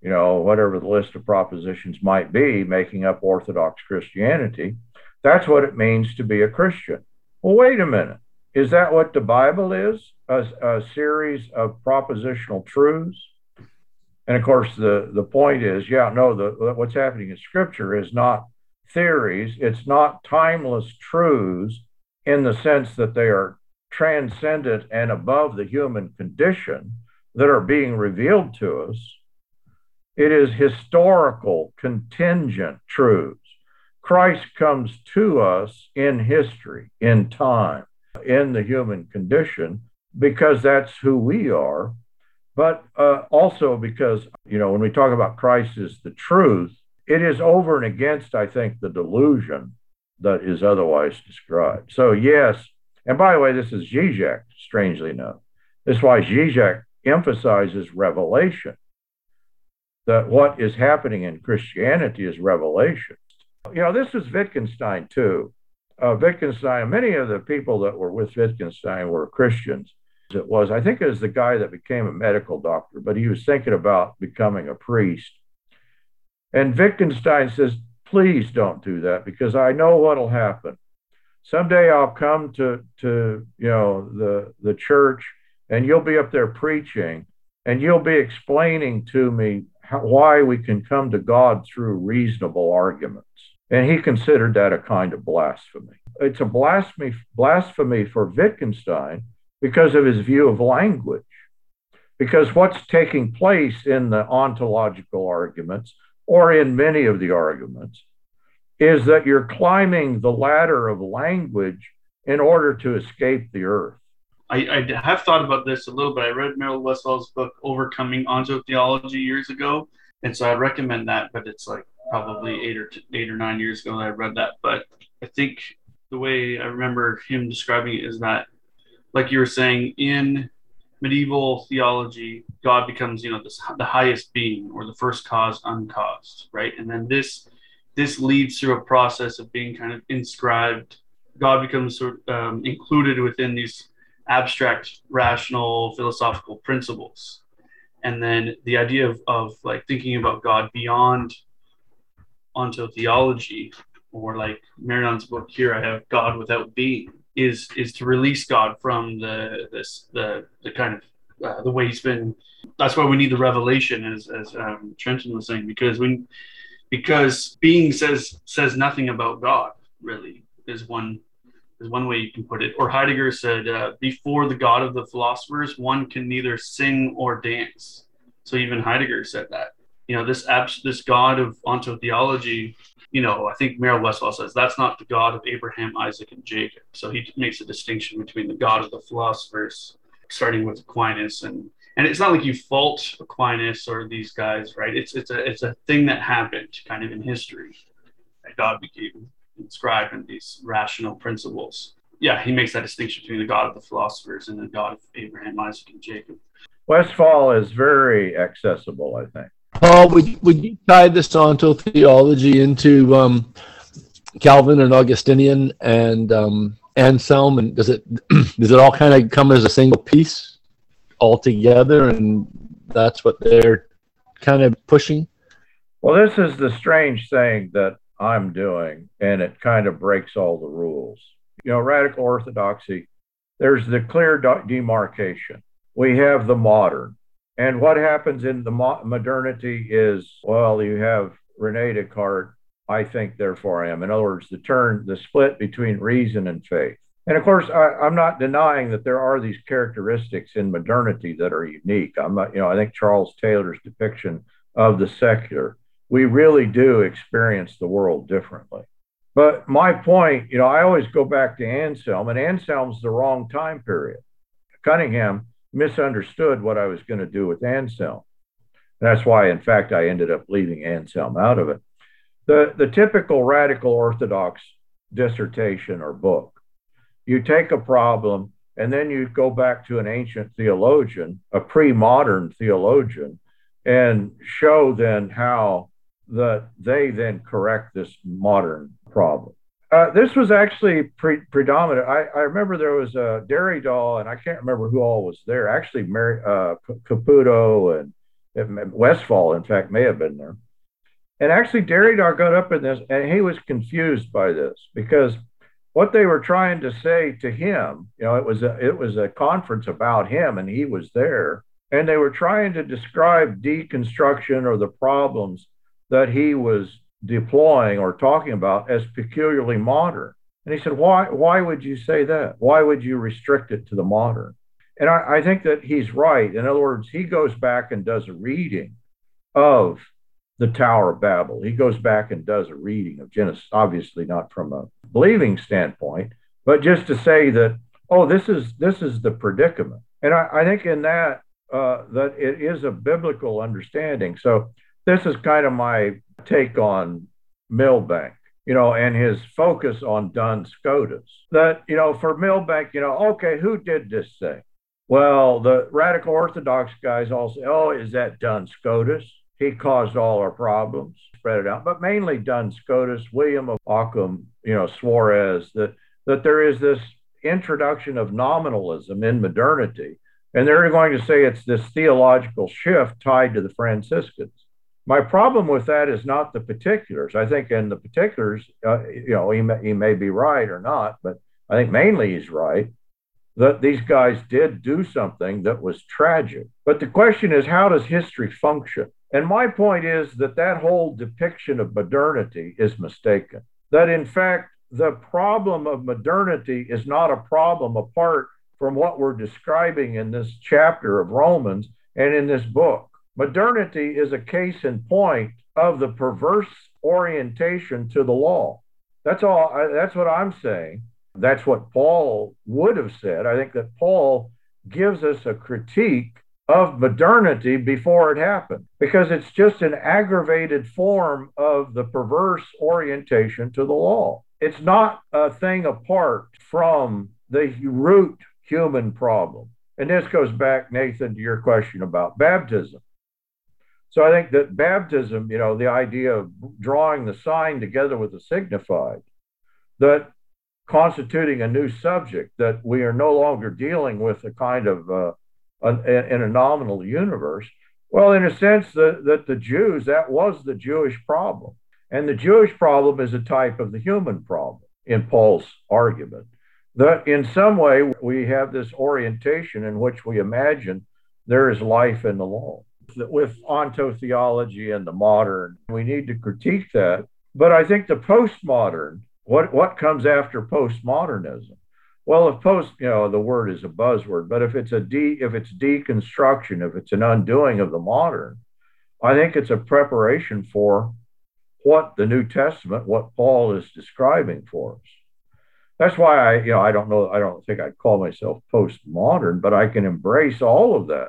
you know, whatever the list of propositions might be, making up Orthodox Christianity, that's what it means to be a Christian. Well, wait a minute. Is that what the Bible is? A, a series of propositional truths? And of course, the, the point is, yeah, no, the, what's happening in Scripture is not theories, it's not timeless truths in the sense that they are transcendent and above the human condition that are being revealed to us. It is historical, contingent truths. Christ comes to us in history, in time, in the human condition, because that's who we are. But uh, also because, you know, when we talk about Christ is the truth, it is over and against, I think, the delusion that is otherwise described. So, yes, and by the way, this is Zizek, strangely enough. This is why Zizek emphasizes revelation. that what is happening in Christianity is revelation. You know, this was Wittgenstein too. Uh, Wittgenstein, many of the people that were with Wittgenstein were Christians. It was, I think it was the guy that became a medical doctor, but he was thinking about becoming a priest. And Wittgenstein says, please don't do that because I know what'll happen. Someday I'll come to, to you know, the, the church and you'll be up there preaching and you'll be explaining to me how, why we can come to God through reasonable arguments. And he considered that a kind of blasphemy. It's a blasphemy, blasphemy for Wittgenstein because of his view of language. Because what's taking place in the ontological arguments, or in many of the arguments, is that you're climbing the ladder of language in order to escape the earth. I, I have thought about this a little bit. I read Merold Westphal's book, Overcoming Ontotheology, years ago. And so I recommend that, but it's like probably eight or t- eight or nine years ago that I read that. But I think the way I remember him describing it is that, like you were saying, in medieval theology, God becomes, you know, this, the highest being or the first cause uncaused, right? And then this this leads through a process of being kind of inscribed. God becomes sort of, um, included within these abstract, rational, philosophical principles. And then the idea of, of like thinking about God beyond ontotheology, or like Marion's book here, I have God without being, is is to release God from the this the the kind of uh, the way he's been. That's why we need the revelation, as as um, Trenton was saying, because we because being says says nothing about God. Really, is one is one way you can put it. Or Heidegger said, uh, before the God of the philosophers, one can neither sing or dance. So even Heidegger said that. You know, this abs- this God of ontotheology, you know, I think Merold Westphal says that's not the God of Abraham, Isaac, and Jacob. So he makes a distinction between the God of the philosophers, starting with Aquinas and and it's not like you fault Aquinas or these guys, right? It's it's a it's a thing that happened kind of in history that God became inscribed in these rational principles. Yeah, he makes that distinction between the God of the philosophers and the God of Abraham, Isaac, and Jacob. Westphal is very accessible, I think. Paul, would, would you tie this ontotheology into um, Calvin and Augustinian and um, Anselm? And does it <clears throat> does it all kind of come as a single piece all together? And that's what they're kind of pushing? Well, this is the strange thing that I'm doing, and it kind of breaks all the rules. You know, radical orthodoxy, there's the clear demarcation. We have the modern. And what happens in the mo- modernity is, well, you have Rene Descartes, I think, therefore I am. In other words, the turn, the split between reason and faith. And of course, I, am not denying that there are these characteristics in modernity that are unique. I'm not, you know, I think Charles Taylor's depiction of the secular we really do experience the world differently. But my point, you know, I always go back to Anselm, and Anselm's the wrong time period. Cunningham misunderstood what I was going to do with Anselm. That's why, in fact, I ended up leaving Anselm out of it. The, the typical radical Orthodox dissertation or book, you take a problem and then you go back to an ancient theologian, a pre modern theologian, and show then how that they then correct this modern problem. Uh, this was actually pre- predominant. I, I, remember there was a Derrida, and I can't remember who all was there. Actually, Mary, uh, Caputo and, Westphal, in fact, may have been there. And actually, Derrida got up in this, and he was confused by this because what they were trying to say to him, you know, it was a, it was a conference about him, and he was there, and they were trying to describe deconstruction or the problems that he was deploying or talking about as peculiarly modern. And he said, why, why would you say that? Why would you restrict it to the modern? And I, I think that he's right. In other words, he goes back and does a reading of the Tower of Babel. He goes back and does a reading of Genesis, obviously not from a believing standpoint, but just to say that, oh, this is this is the predicament. And I, I think in that uh, that it is a biblical understanding. So this is kind of my take on Milbank, you know, and his focus on Duns Scotus. That, you know, for Milbank, you know, okay, who did this thing? Well, the radical Orthodox guys all say, oh, is that Duns Scotus? he caused all our problems, spread it out, but mainly Duns Scotus, William of Ockham, you know, Suarez, that, that there is this introduction of nominalism in modernity. And they're going to say it's this theological shift tied to the Franciscans. My problem with that is not the particulars. I think in the particulars, uh, you know, he may, he may be right or not, but I think mainly he's right that these guys did do something that was tragic. But the question is, how does history function? And my point is that that whole depiction of modernity is mistaken. That in fact, the problem of modernity is not a problem apart from what we're describing in this chapter of Romans and in this book. Modernity is a case in point of the perverse orientation to the law. That's all. That's what I'm saying. That's what Paul would have said. I think that Paul gives us a critique of modernity before it happened because it's just an aggravated form of the perverse orientation to the law. It's not a thing apart from the root human problem. And this goes back, Nathan, to your question about baptism. So I think that baptism, you know, the idea of drawing the sign together with the signified, that constituting a new subject, that we are no longer dealing with a kind of uh, an, in a nominal universe. Well, in a sense, the, that the Jews, that was the Jewish problem. And the Jewish problem is a type of the human problem in Paul's argument. That in some way we have this orientation in which we imagine there is life in the law. With ontotheology and the modern, we need to critique that. But I think the postmodern, what, what comes after postmodernism? Well, if post, you know, the word is a buzzword, but if it's a de, if it's deconstruction, if it's an undoing of the modern, I think it's a preparation for what the New Testament, what Paul is describing for us. That's why I, you know, I don't know, I don't think I'd call myself postmodern, but I can embrace all of that.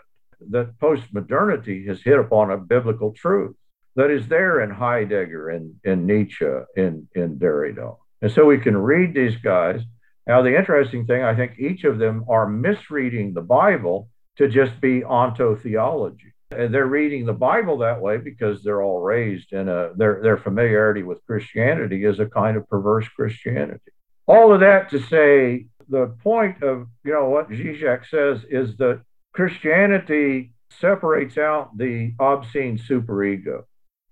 That postmodernity has hit upon a biblical truth that is there in Heidegger and in, in Nietzsche, in, in Derrida. And so we can read these guys now, the interesting thing, I think each of them are misreading the Bible to just be ontotheology. And they're reading the Bible that way because they're all raised in a their their familiarity with Christianity is a kind of perverse Christianity. All of that to say the point of you know what Zizek says is that Christianity separates out the obscene superego.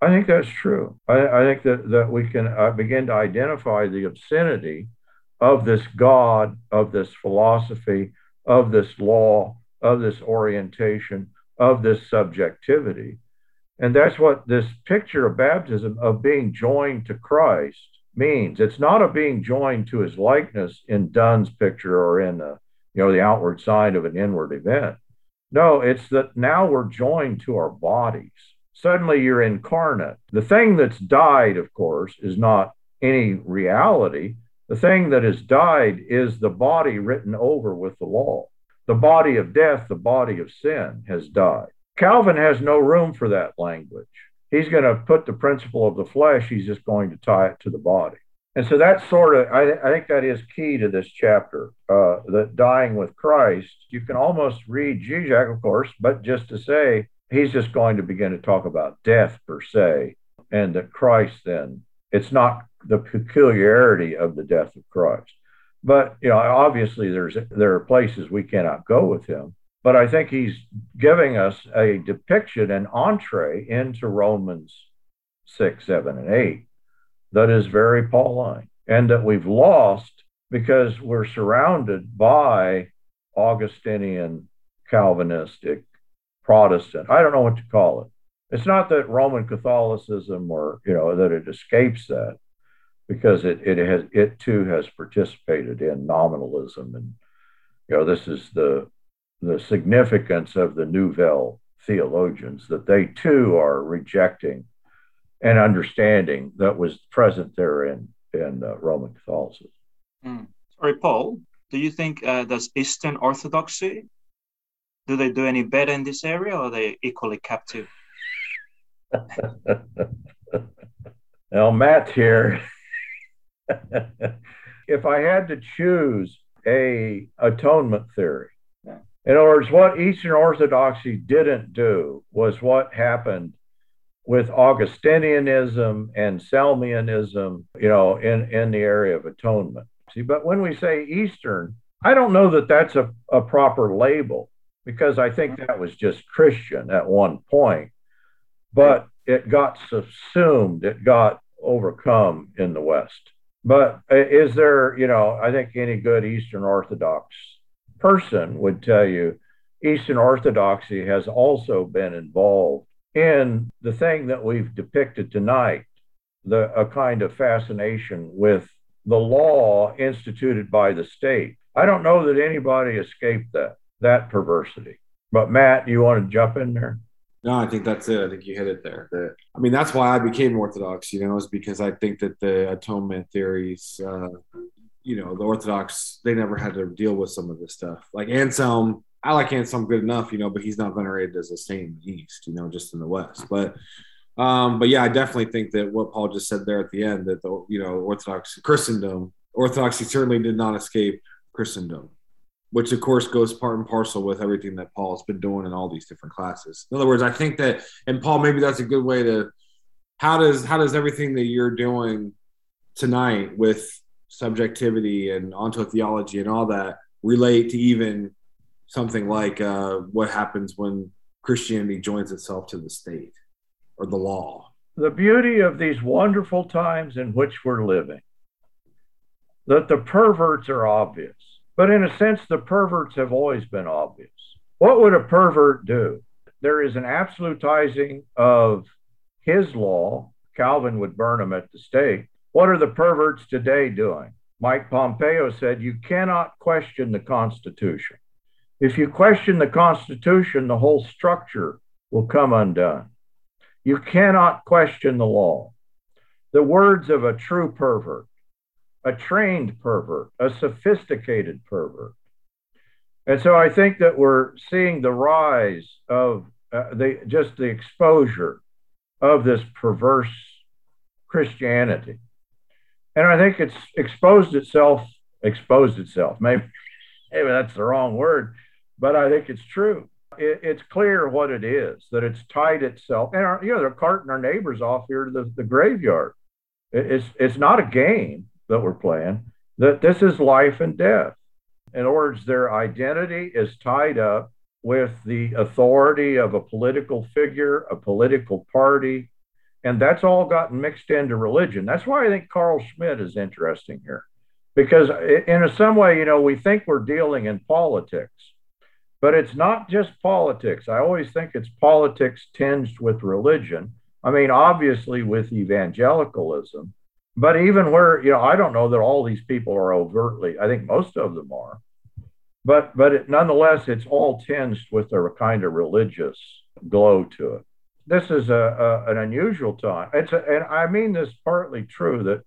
I think that's true. I, I think that, that we can uh, begin to identify the obscenity of this God, of this philosophy, of this law, of this orientation, of this subjectivity. And that's what this picture of baptism, of being joined to Christ, means. It's not a being joined to his likeness in Dunn's picture or in a, you know the outward sign of an inward event. No, it's that now we're joined to our bodies. Suddenly you're incarnate. The thing that's died, of course, is not any reality. The thing that has died is the body written over with the law. The body of death, the body of sin has died. Calvin has no room for that language. He's going to put the principle of the flesh, he's just going to tie it to the body. And so that's sort of, I, I think that is key to this chapter, uh, that dying with Christ. You can almost read Zizek, of course, but just to say, he's just going to begin to talk about death per se, and that Christ then, it's not the peculiarity of the death of Christ. But you know, obviously, there's there are places we cannot go with him. But I think he's giving us a depiction, an entree into Romans six, seven, and eight that is very Pauline, and that we've lost because we're surrounded by Augustinian, Calvinistic, Protestant. I don't know what to call it. It's not that Roman Catholicism or you know that it escapes that, because it, it has it too has participated in nominalism and you know this is the the significance of the nouvelle theologians that they too are rejecting an understanding that was present there in in uh, Roman Catholicism. Mm. Sorry, Paul. Do you think uh, does Eastern Orthodoxy do they do any better in this area, or are they equally captive? <laughs> well, Matt here <laughs> if I had to choose a atonement theory, in other words, what Eastern Orthodoxy didn't do was what happened with Augustinianism and Selmianism, you know, in, in the area of atonement. See, but when we say Eastern, I don't know that that's a, a proper label because I think that was just Christian at one point, but it got subsumed, it got overcome in the West. But is there, you know, I think any good Eastern Orthodox person would tell you Eastern Orthodoxy has also been involved in the thing that we've depicted tonight, the a kind of fascination with the law instituted by the state. I don't know that anybody escaped that that perversity. But Matt, you want to jump in there? No, I think that's it. I think you hit it there. The, I mean, that's why I became Orthodox. You know, is because I think that the atonement theories, uh, you know, the Orthodox they never had to deal with some of this stuff. Like Anselm, I like Anselm good enough, you know, but he's not venerated as a saint in the East, you know, just in the West. But um, but yeah, I definitely think that what Paul just said there at the end that the you know Orthodox Christendom, Orthodoxy certainly did not escape Christendom which of course goes part and parcel with everything that Paul's been doing in all these different classes. In other words, I think that, and Paul, maybe that's a good way to how does how does everything that you're doing tonight with subjectivity and ontotheology and all that relate to even something like uh, what happens when Christianity joins itself to the state or the law. The beauty of these wonderful times in which we're living, that the perverts are obvious but in a sense, the perverts have always been obvious. What would a pervert do? There is an absolutizing of his law. Calvin would burn him at the stake. What are the perverts today doing? Mike Pompeo said, You cannot question the Constitution. If you question the Constitution, the whole structure will come undone. You cannot question the law. The words of a true pervert a trained pervert, a sophisticated pervert. And so I think that we're seeing the rise of uh, the just the exposure of this perverse Christianity. And I think it's exposed itself, exposed itself. Maybe, maybe that's the wrong word, but I think it's true. It, it's clear what it is, that it's tied itself. And, our, you know, they're carting our neighbors off here to the, the graveyard. It, it's, it's not a game that we're playing, that this is life and death. In other words, their identity is tied up with the authority of a political figure, a political party, and that's all gotten mixed into religion. That's why I think Carl Schmitt is interesting here, because in some way, you know, we think we're dealing in politics, but it's not just politics. I always think it's politics tinged with religion. I mean, obviously, with evangelicalism, but even where, you know, I don't know that all these people are overtly, I think most of them are. But but it, nonetheless, it's all tinged with a kind of religious glow to it. This is a, a an unusual time. It's a, and I mean this partly true that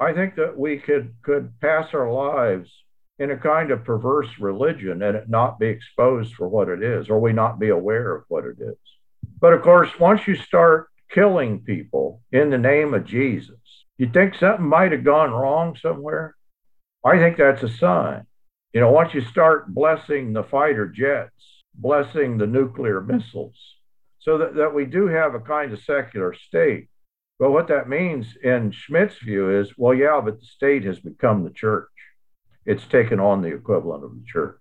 I think that we could could pass our lives in a kind of perverse religion and it not be exposed for what it is, or we not be aware of what it is. But of course, once you start killing people in the name of Jesus, you think something might have gone wrong somewhere? I think that's a sign. You know, once you start blessing the fighter jets, blessing the nuclear missiles, so that, that we do have a kind of secular state. But what that means in Schmitt's view is, well, yeah, but the state has become the church. It's taken on the equivalent of the church.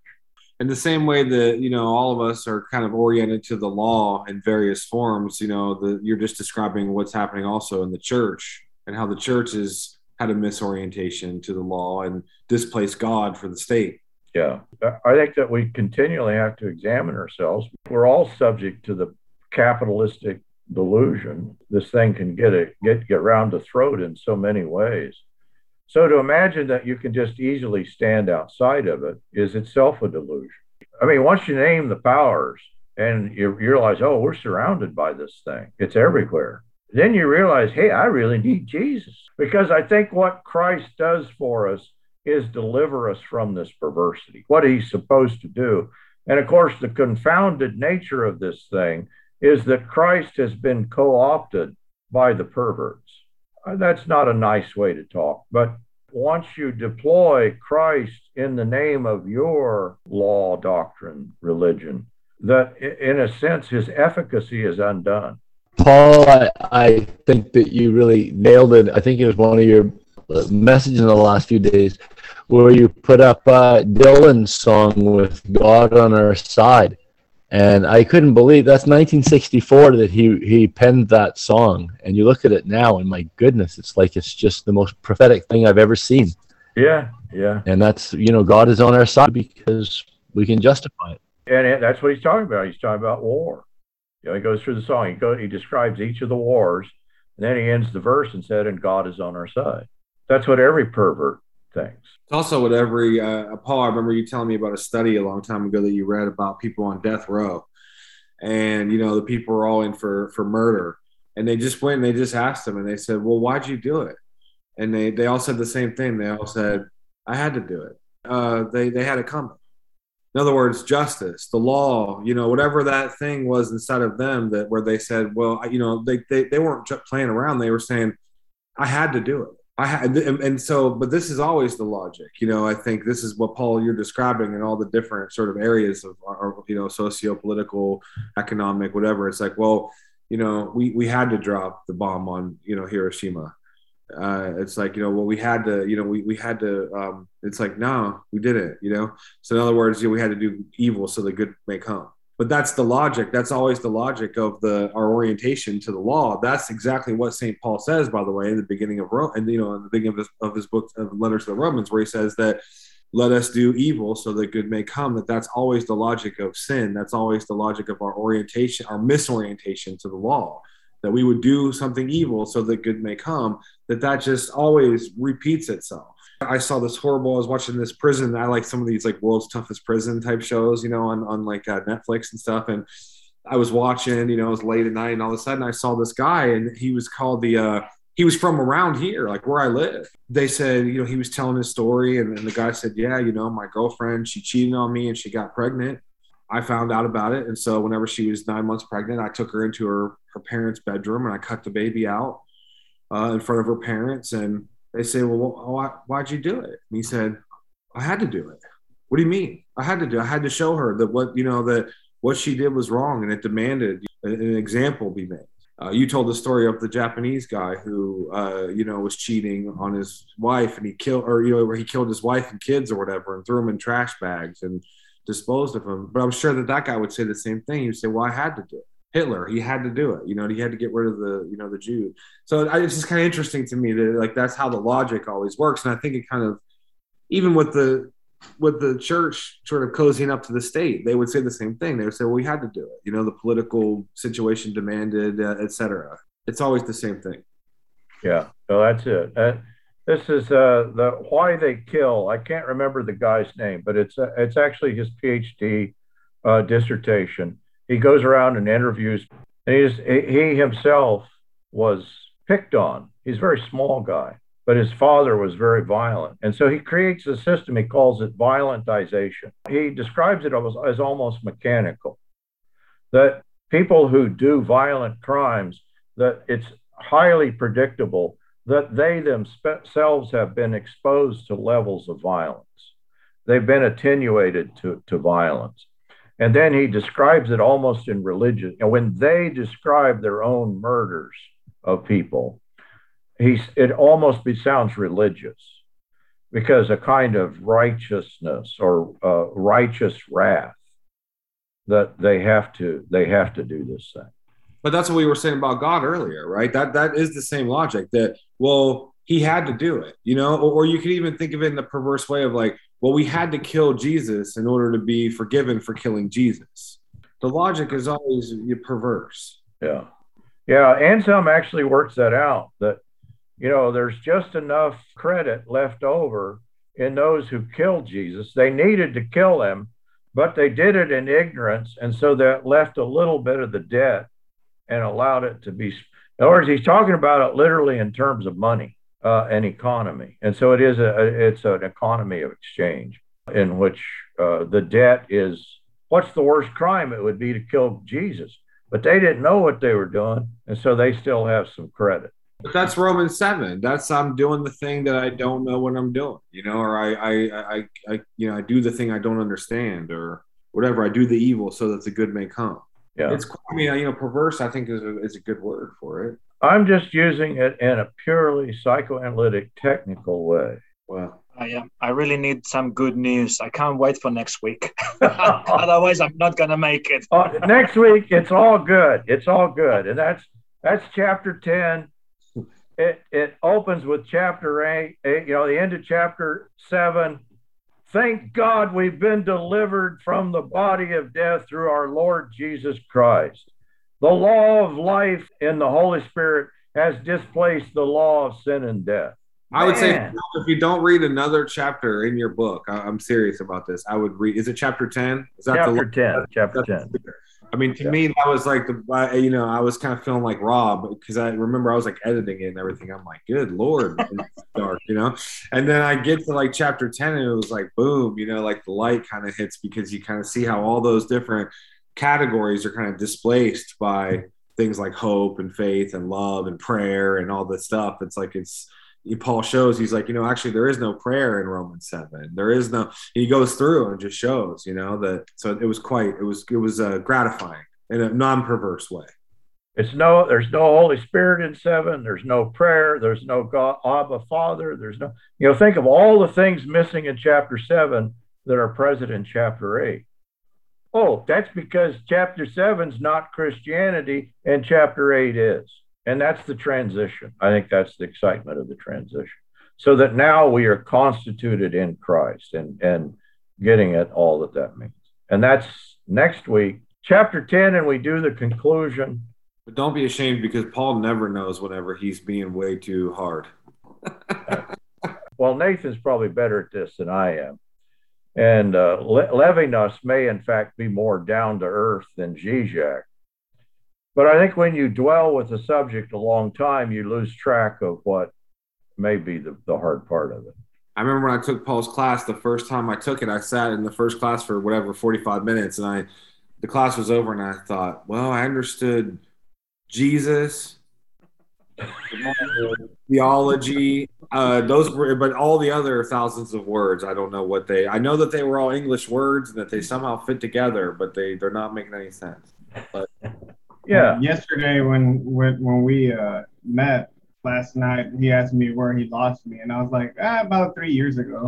In the same way that you know all of us are kind of oriented to the law in various forms, you know, the, you're just describing what's happening also in the church and how the church has had a misorientation to the law and displaced God for the state. Yeah, I think that we continually have to examine ourselves. We're all subject to the capitalistic delusion. This thing can get it get get around the throat in so many ways. So to imagine that you can just easily stand outside of it is itself a delusion. I mean, once you name the powers and you realize, oh, we're surrounded by this thing, it's everywhere then you realize, hey, I really need Jesus. Because I think what Christ does for us is deliver us from this perversity, what he's supposed to do. And of course, the confounded nature of this thing is that Christ has been co opted by the perverts. Uh, that's not a nice way to talk, but once you deploy Christ in the name of your law, doctrine, religion, that in a sense his efficacy is undone Paul, I, I think that you really nailed it. I think it was one of your uh, messages in the last few days where you put up uh, Dylan's song with God on our side. And I couldn't believe that's 1964 that he, he penned that song. And you look at it now, and my goodness, it's like it's just the most prophetic thing I've ever seen. Yeah, yeah. And that's, you know, God is on our side because we can justify it. And it, that's what he's talking about. He's talking about war. You know, he goes through the song. He goes, he describes each of the wars, and then he ends the verse and said, "And God is on our side." That's what every pervert thinks. It's also what every uh, Paul. I remember you telling me about a study a long time ago that you read about people on death row, and you know the people were all in for for murder, and they just went and they just asked them, and they said, "Well, why'd you do it?" And they they all said the same thing. They all said, "I had to do it." Uh, they they had it coming in other words, justice, the law, you know, whatever that thing was inside of them that where they said, well, you know, they, they, they weren't playing around. They were saying, I had to do it. I had, and so, but this is always the logic, you know, I think this is what Paul, you're describing in all the different sort of areas of our, you know, socio-political, economic, whatever. It's like, well, you know, we, we had to drop the bomb on, you know, Hiroshima. Uh, it's like you know well we had to you know we, we had to um, it's like no we didn't you know? So in other words you know, we had to do evil so the good may come but that's the logic that's always the logic of the our orientation to the law. That's exactly what st paul says by the way in the beginning of rome and you know in the beginning of his, of his book of letters to the romans where he says that let us do evil so that good may come that that's always the logic of sin. That's always the logic of our orientation our misorientation to the law. That we would do something evil so that good may come, that that just always repeats itself. I saw this horrible. I was watching this prison. I like some of these like world's toughest prison type shows, you know, on on like uh, Netflix and stuff. And I was watching, you know, it was late at night, and all of a sudden I saw this guy, and he was called the. uh he was from around here, like where I live. They said, you know, he was telling his story, and, and the guy said, yeah, you know, my girlfriend, she cheated on me and she got pregnant. I found out about it. And so whenever she was nine months pregnant, I took her into her, her parents' bedroom and I cut the baby out uh, in front of her parents. And they say, well, why, why'd you do it? And he said, I had to do it. What do you mean? I had to do, I had to show her that what, you know, that what she did was wrong and it demanded an example be made. Uh, you told the story of the Japanese guy who, uh, you know, was cheating on his wife and he killed, or, you know, where he killed his wife and kids or whatever and threw them in trash bags. And, disposed of them. But I'm sure that that guy would say the same thing. He'd say, "Well, I had to do it." Hitler, he had to do it. You know, he had to get rid of the, you know, the Jew. So I, it's just kind of interesting to me that like that's how the logic always works. And I think it kind of, even with the with the church sort of cozying up to the state, they would say the same thing. They would say, "Well, we had to do it." You know, the political situation demanded, uh, etc. It's always the same thing. Yeah, so that's it. That, this is uh, the why they kill. I can't remember the guy's name, but it's uh, it's actually his PhD uh, dissertation. He goes around and interviews. And he's, he himself was picked on. He's a very small guy, but his father was very violent, and so he creates a system. He calls it violentization. He describes it as, as almost mechanical. That people who do violent crimes, that it's highly predictable that they themselves have been exposed to levels of violence. They've been attenuated to, to violence. And then he describes it almost in religion. And when they describe their own murders of people, he's, it almost be, sounds religious because a kind of righteousness or uh, righteous wrath that they have to they have to do this thing. But that's what we were saying about God earlier, right? That that is the same logic that well, he had to do it, you know, or, or you could even think of it in the perverse way of like, well, we had to kill Jesus in order to be forgiven for killing Jesus. The logic is always perverse. Yeah. Yeah. Anselm actually works that out that, you know, there's just enough credit left over in those who killed Jesus. They needed to kill him, but they did it in ignorance. And so that left a little bit of the debt and allowed it to be. In other words, he's talking about it literally in terms of money uh, and economy, and so it is a it's an economy of exchange in which uh, the debt is what's the worst crime? It would be to kill Jesus, but they didn't know what they were doing, and so they still have some credit. But that's Romans seven. That's I'm doing the thing that I don't know what I'm doing, you know, or I I I, I you know I do the thing I don't understand, or whatever. I do the evil so that the good may come. Yeah. It's I mean, you know, perverse. I think is a, is a good word for it. I'm just using it in a purely psychoanalytic, technical way. Well, I am. I really need some good news. I can't wait for next week. <laughs> <laughs> Otherwise, I'm not gonna make it. Uh, next week, it's all good. It's all good, and that's that's chapter ten. It it opens with chapter eight. eight you know, the end of chapter seven. Thank God we've been delivered from the body of death through our Lord Jesus Christ. The law of life in the Holy Spirit has displaced the law of sin and death. I would say if you don't read another chapter in your book, I, I'm serious about this. I would read. Is it chapter ten? Is that Chapter 10. Chapter 10. I mean, to Yeah. me, that was like the, you know, I was kind of feeling like Rob because I remember I was like editing it and everything. I'm like, good lord, dark, you know. And then I get to like chapter ten, and it was like, boom, you know, like the light kind of hits because you kind of see how all those different categories are kind of displaced by things like hope and faith and love and prayer and all this stuff. It's like it's Paul shows he's like, you know, actually there is no prayer in Romans seven. There is no. He goes through and just shows, you know, that. So it was quite. It was it was uh, gratifying in a non-perverse way. It's no, there's no Holy Spirit in seven. There's no prayer. There's no God, Abba Father. There's no, you know, think of all the things missing in chapter seven that are present in chapter eight. Oh, that's because chapter seven's not Christianity and chapter eight is. And that's the transition. I think that's the excitement of the transition. So that now we are constituted in Christ and, and getting at all that that means. And that's next week, chapter 10, and we do the conclusion. But don't be ashamed because Paul never knows whenever he's being way too hard. <laughs> Well, Nathan's probably better at this than I am. And uh, Le- Levinas may, in fact, be more down to earth than Zizek. But I think when you dwell with the subject a long time, you lose track of what may be the, the hard part of it. I remember when I took Paul's class the first time I took it, I sat in the first class for whatever 45 minutes and I the class was over and I thought, well, I understood Jesus, <laughs> theology, uh, those were but all the other thousands of words, I don't know what they I know that they were all English words and that they somehow fit together, but they they're not making any sense. But <laughs> Yeah. Yesterday, when when when we uh, met last night, he asked me where he lost me, and I was like, ah, about three years ago. <laughs>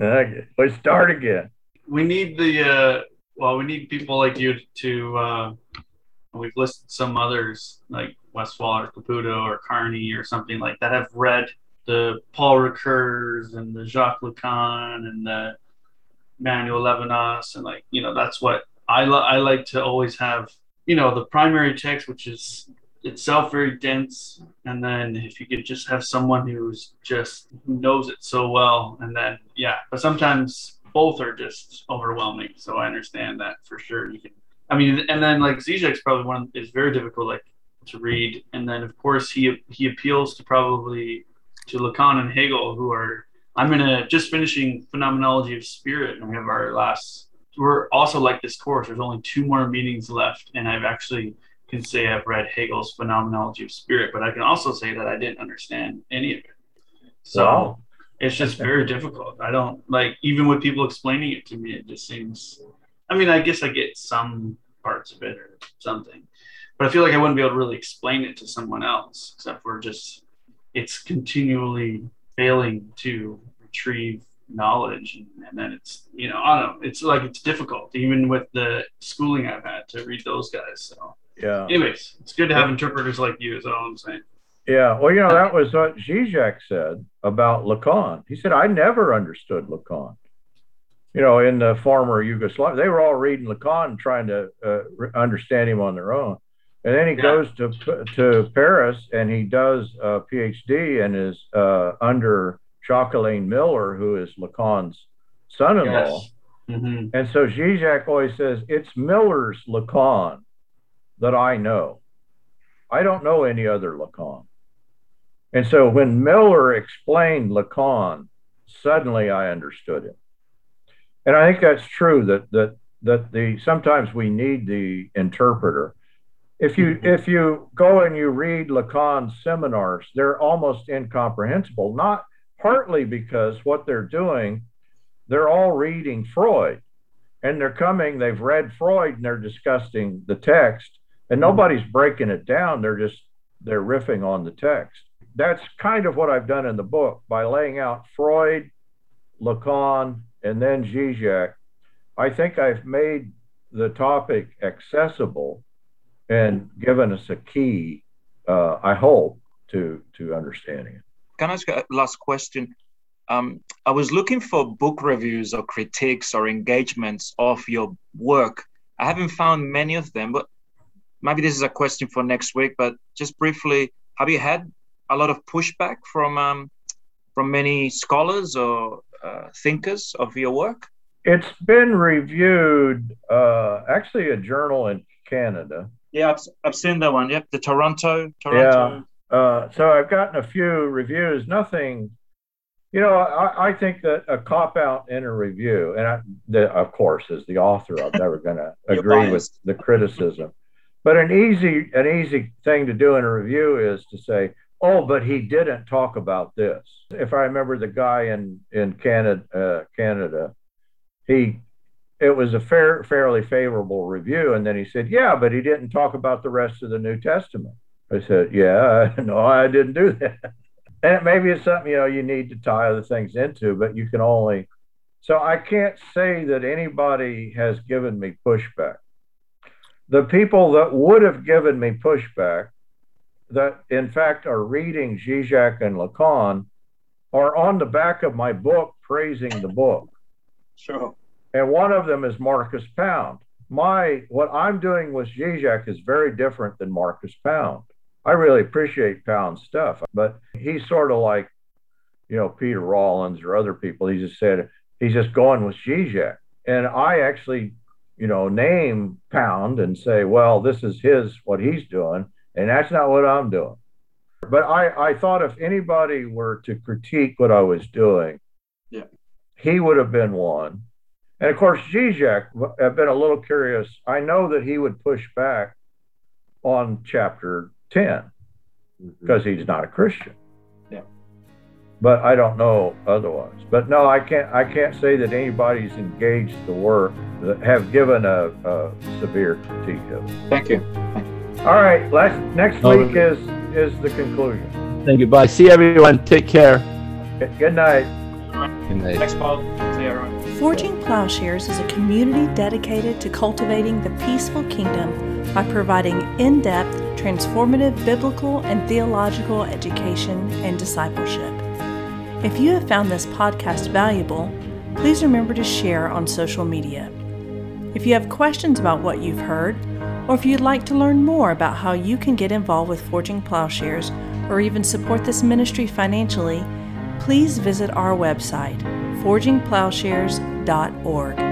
okay. Let's start again. we need the uh well we need people like you to uh we've listed some others like Westphal or caputo or Kearney or something like that have read the paul Ricoeur and the jacques lacan and the manuel levinas and like you know that's what i i like to always have you know the primary text which is itself very dense and then if you could just have someone who's just who knows it so well and then yeah but sometimes both are just overwhelming so i understand that for sure. You can i mean and then like Zizek's probably one is very difficult like to read and then of course he he appeals to probably to lacan and hegel who are i'm gonna just finishing phenomenology of spirit and we have our last we're also like this course there's only two more meetings left and i've actually can say I've read Hegel's Phenomenology of Spirit, but I can also say that I didn't understand any of it. So Wow. it's just very difficult. I don't like even with people explaining it to me, it just seems I mean, I guess I get some parts of it or something. But I feel like I wouldn't be able to really explain it to someone else, except for just it's continually failing to retrieve knowledge and, and then it's you know i don't know it's like it's difficult even with the schooling i've had to read those guys so Yeah. anyways it's good to have interpreters like you is all i'm saying Yeah. Well, you know, that was what Zizek said about Lacan. He said, I never understood Lacan. You know, in the former Yugoslavia, they were all reading Lacan trying to uh, re- understand him on their own. And then he Yeah. goes to to Paris and he does a PhD and is uh, under Jacques-Alain Miller, who is Lacan's son-in-law. yes hmm And so Zizek always says, it's Miller's Lacan that I know. I don't know any other Lacan. And so when Miller explained Lacan, suddenly I understood him. And I think that's true that that that the sometimes we need the interpreter. If you mm-hmm. if you go and you read Lacan's seminars, they're almost incomprehensible, not partly because what they're doing they're all reading Freud and they're coming, they've read Freud and they're discussing the text and mm-hmm. nobody's breaking it down. They're just, they're riffing on the text. That's kind of what I've done in the book by laying out Freud, Lacan, and then Zizek. I think I've made the topic accessible and given us a key, uh, I hope, to, to understanding it. Can I ask a last question? Um, I was looking for book reviews or critiques or engagements of your work. I haven't found many of them, but maybe this is a question for next week. But just briefly, have you had a lot of pushback from um, from many scholars or uh, thinkers of your work? It's been reviewed, uh, actually, a journal in Canada. Yeah, I've, I've seen that one. Yep, the Toronto. Toronto. Yeah. Uh, so I've gotten a few reviews. Nothing you know, I, I think that a cop out in a review, and I, the, of course, as the author, I'm never <laughs> going to agree with the criticism. But an easy, an easy thing to do in a review is to say, "Oh, but he didn't talk about this." If I remember the guy in in Canada, uh, Canada, he, it was a fair, fairly favorable review, and then he said, "Yeah, but he didn't talk about the rest of the New Testament." I said, "Yeah, <laughs> no, I didn't do that." <laughs> and maybe it's something you know you need to tie other things into, but you can only. So I can't say that anybody has given me pushback. The people that would have given me pushback, that in fact are reading Zizek and Lacan, are on the back of my book praising the book. Sure. And one of them is Marcus Pound. My what I'm doing with Zizek is very different than Marcus Pound. I really appreciate Pound's stuff, but he's sort of like, you know, Peter Rollins or other people. He just said he's just going with Zizek. And I actually, you know, name Pound and say, well, this is his, what he's doing. And that's not what I'm doing. But I, I thought if anybody were to critique what I was doing, yeah, he would have been one. And of course, Zizek, I've been a little curious. I know that he would push back on chapter 10 because mm-hmm. he's not a Christian. Yeah. But I don't know otherwise. But no, I can't. I can't say that anybody's engaged the work that have given a, a severe critique of it. Thank you. All right. Last next week is is the conclusion. Thank you. Bye. See everyone. Take care. Good night. Good night. Thanks, Paul. See everyone. Forging Plowshares is a community dedicated to cultivating the peaceful kingdom by providing in depth, transformative biblical and theological education and discipleship. If you have found this podcast valuable, please remember to share on social media. If you have questions about what you've heard, or if you'd like to learn more about how you can get involved with Forging Plowshares or even support this ministry financially, please visit our website, forgingplowshares.org.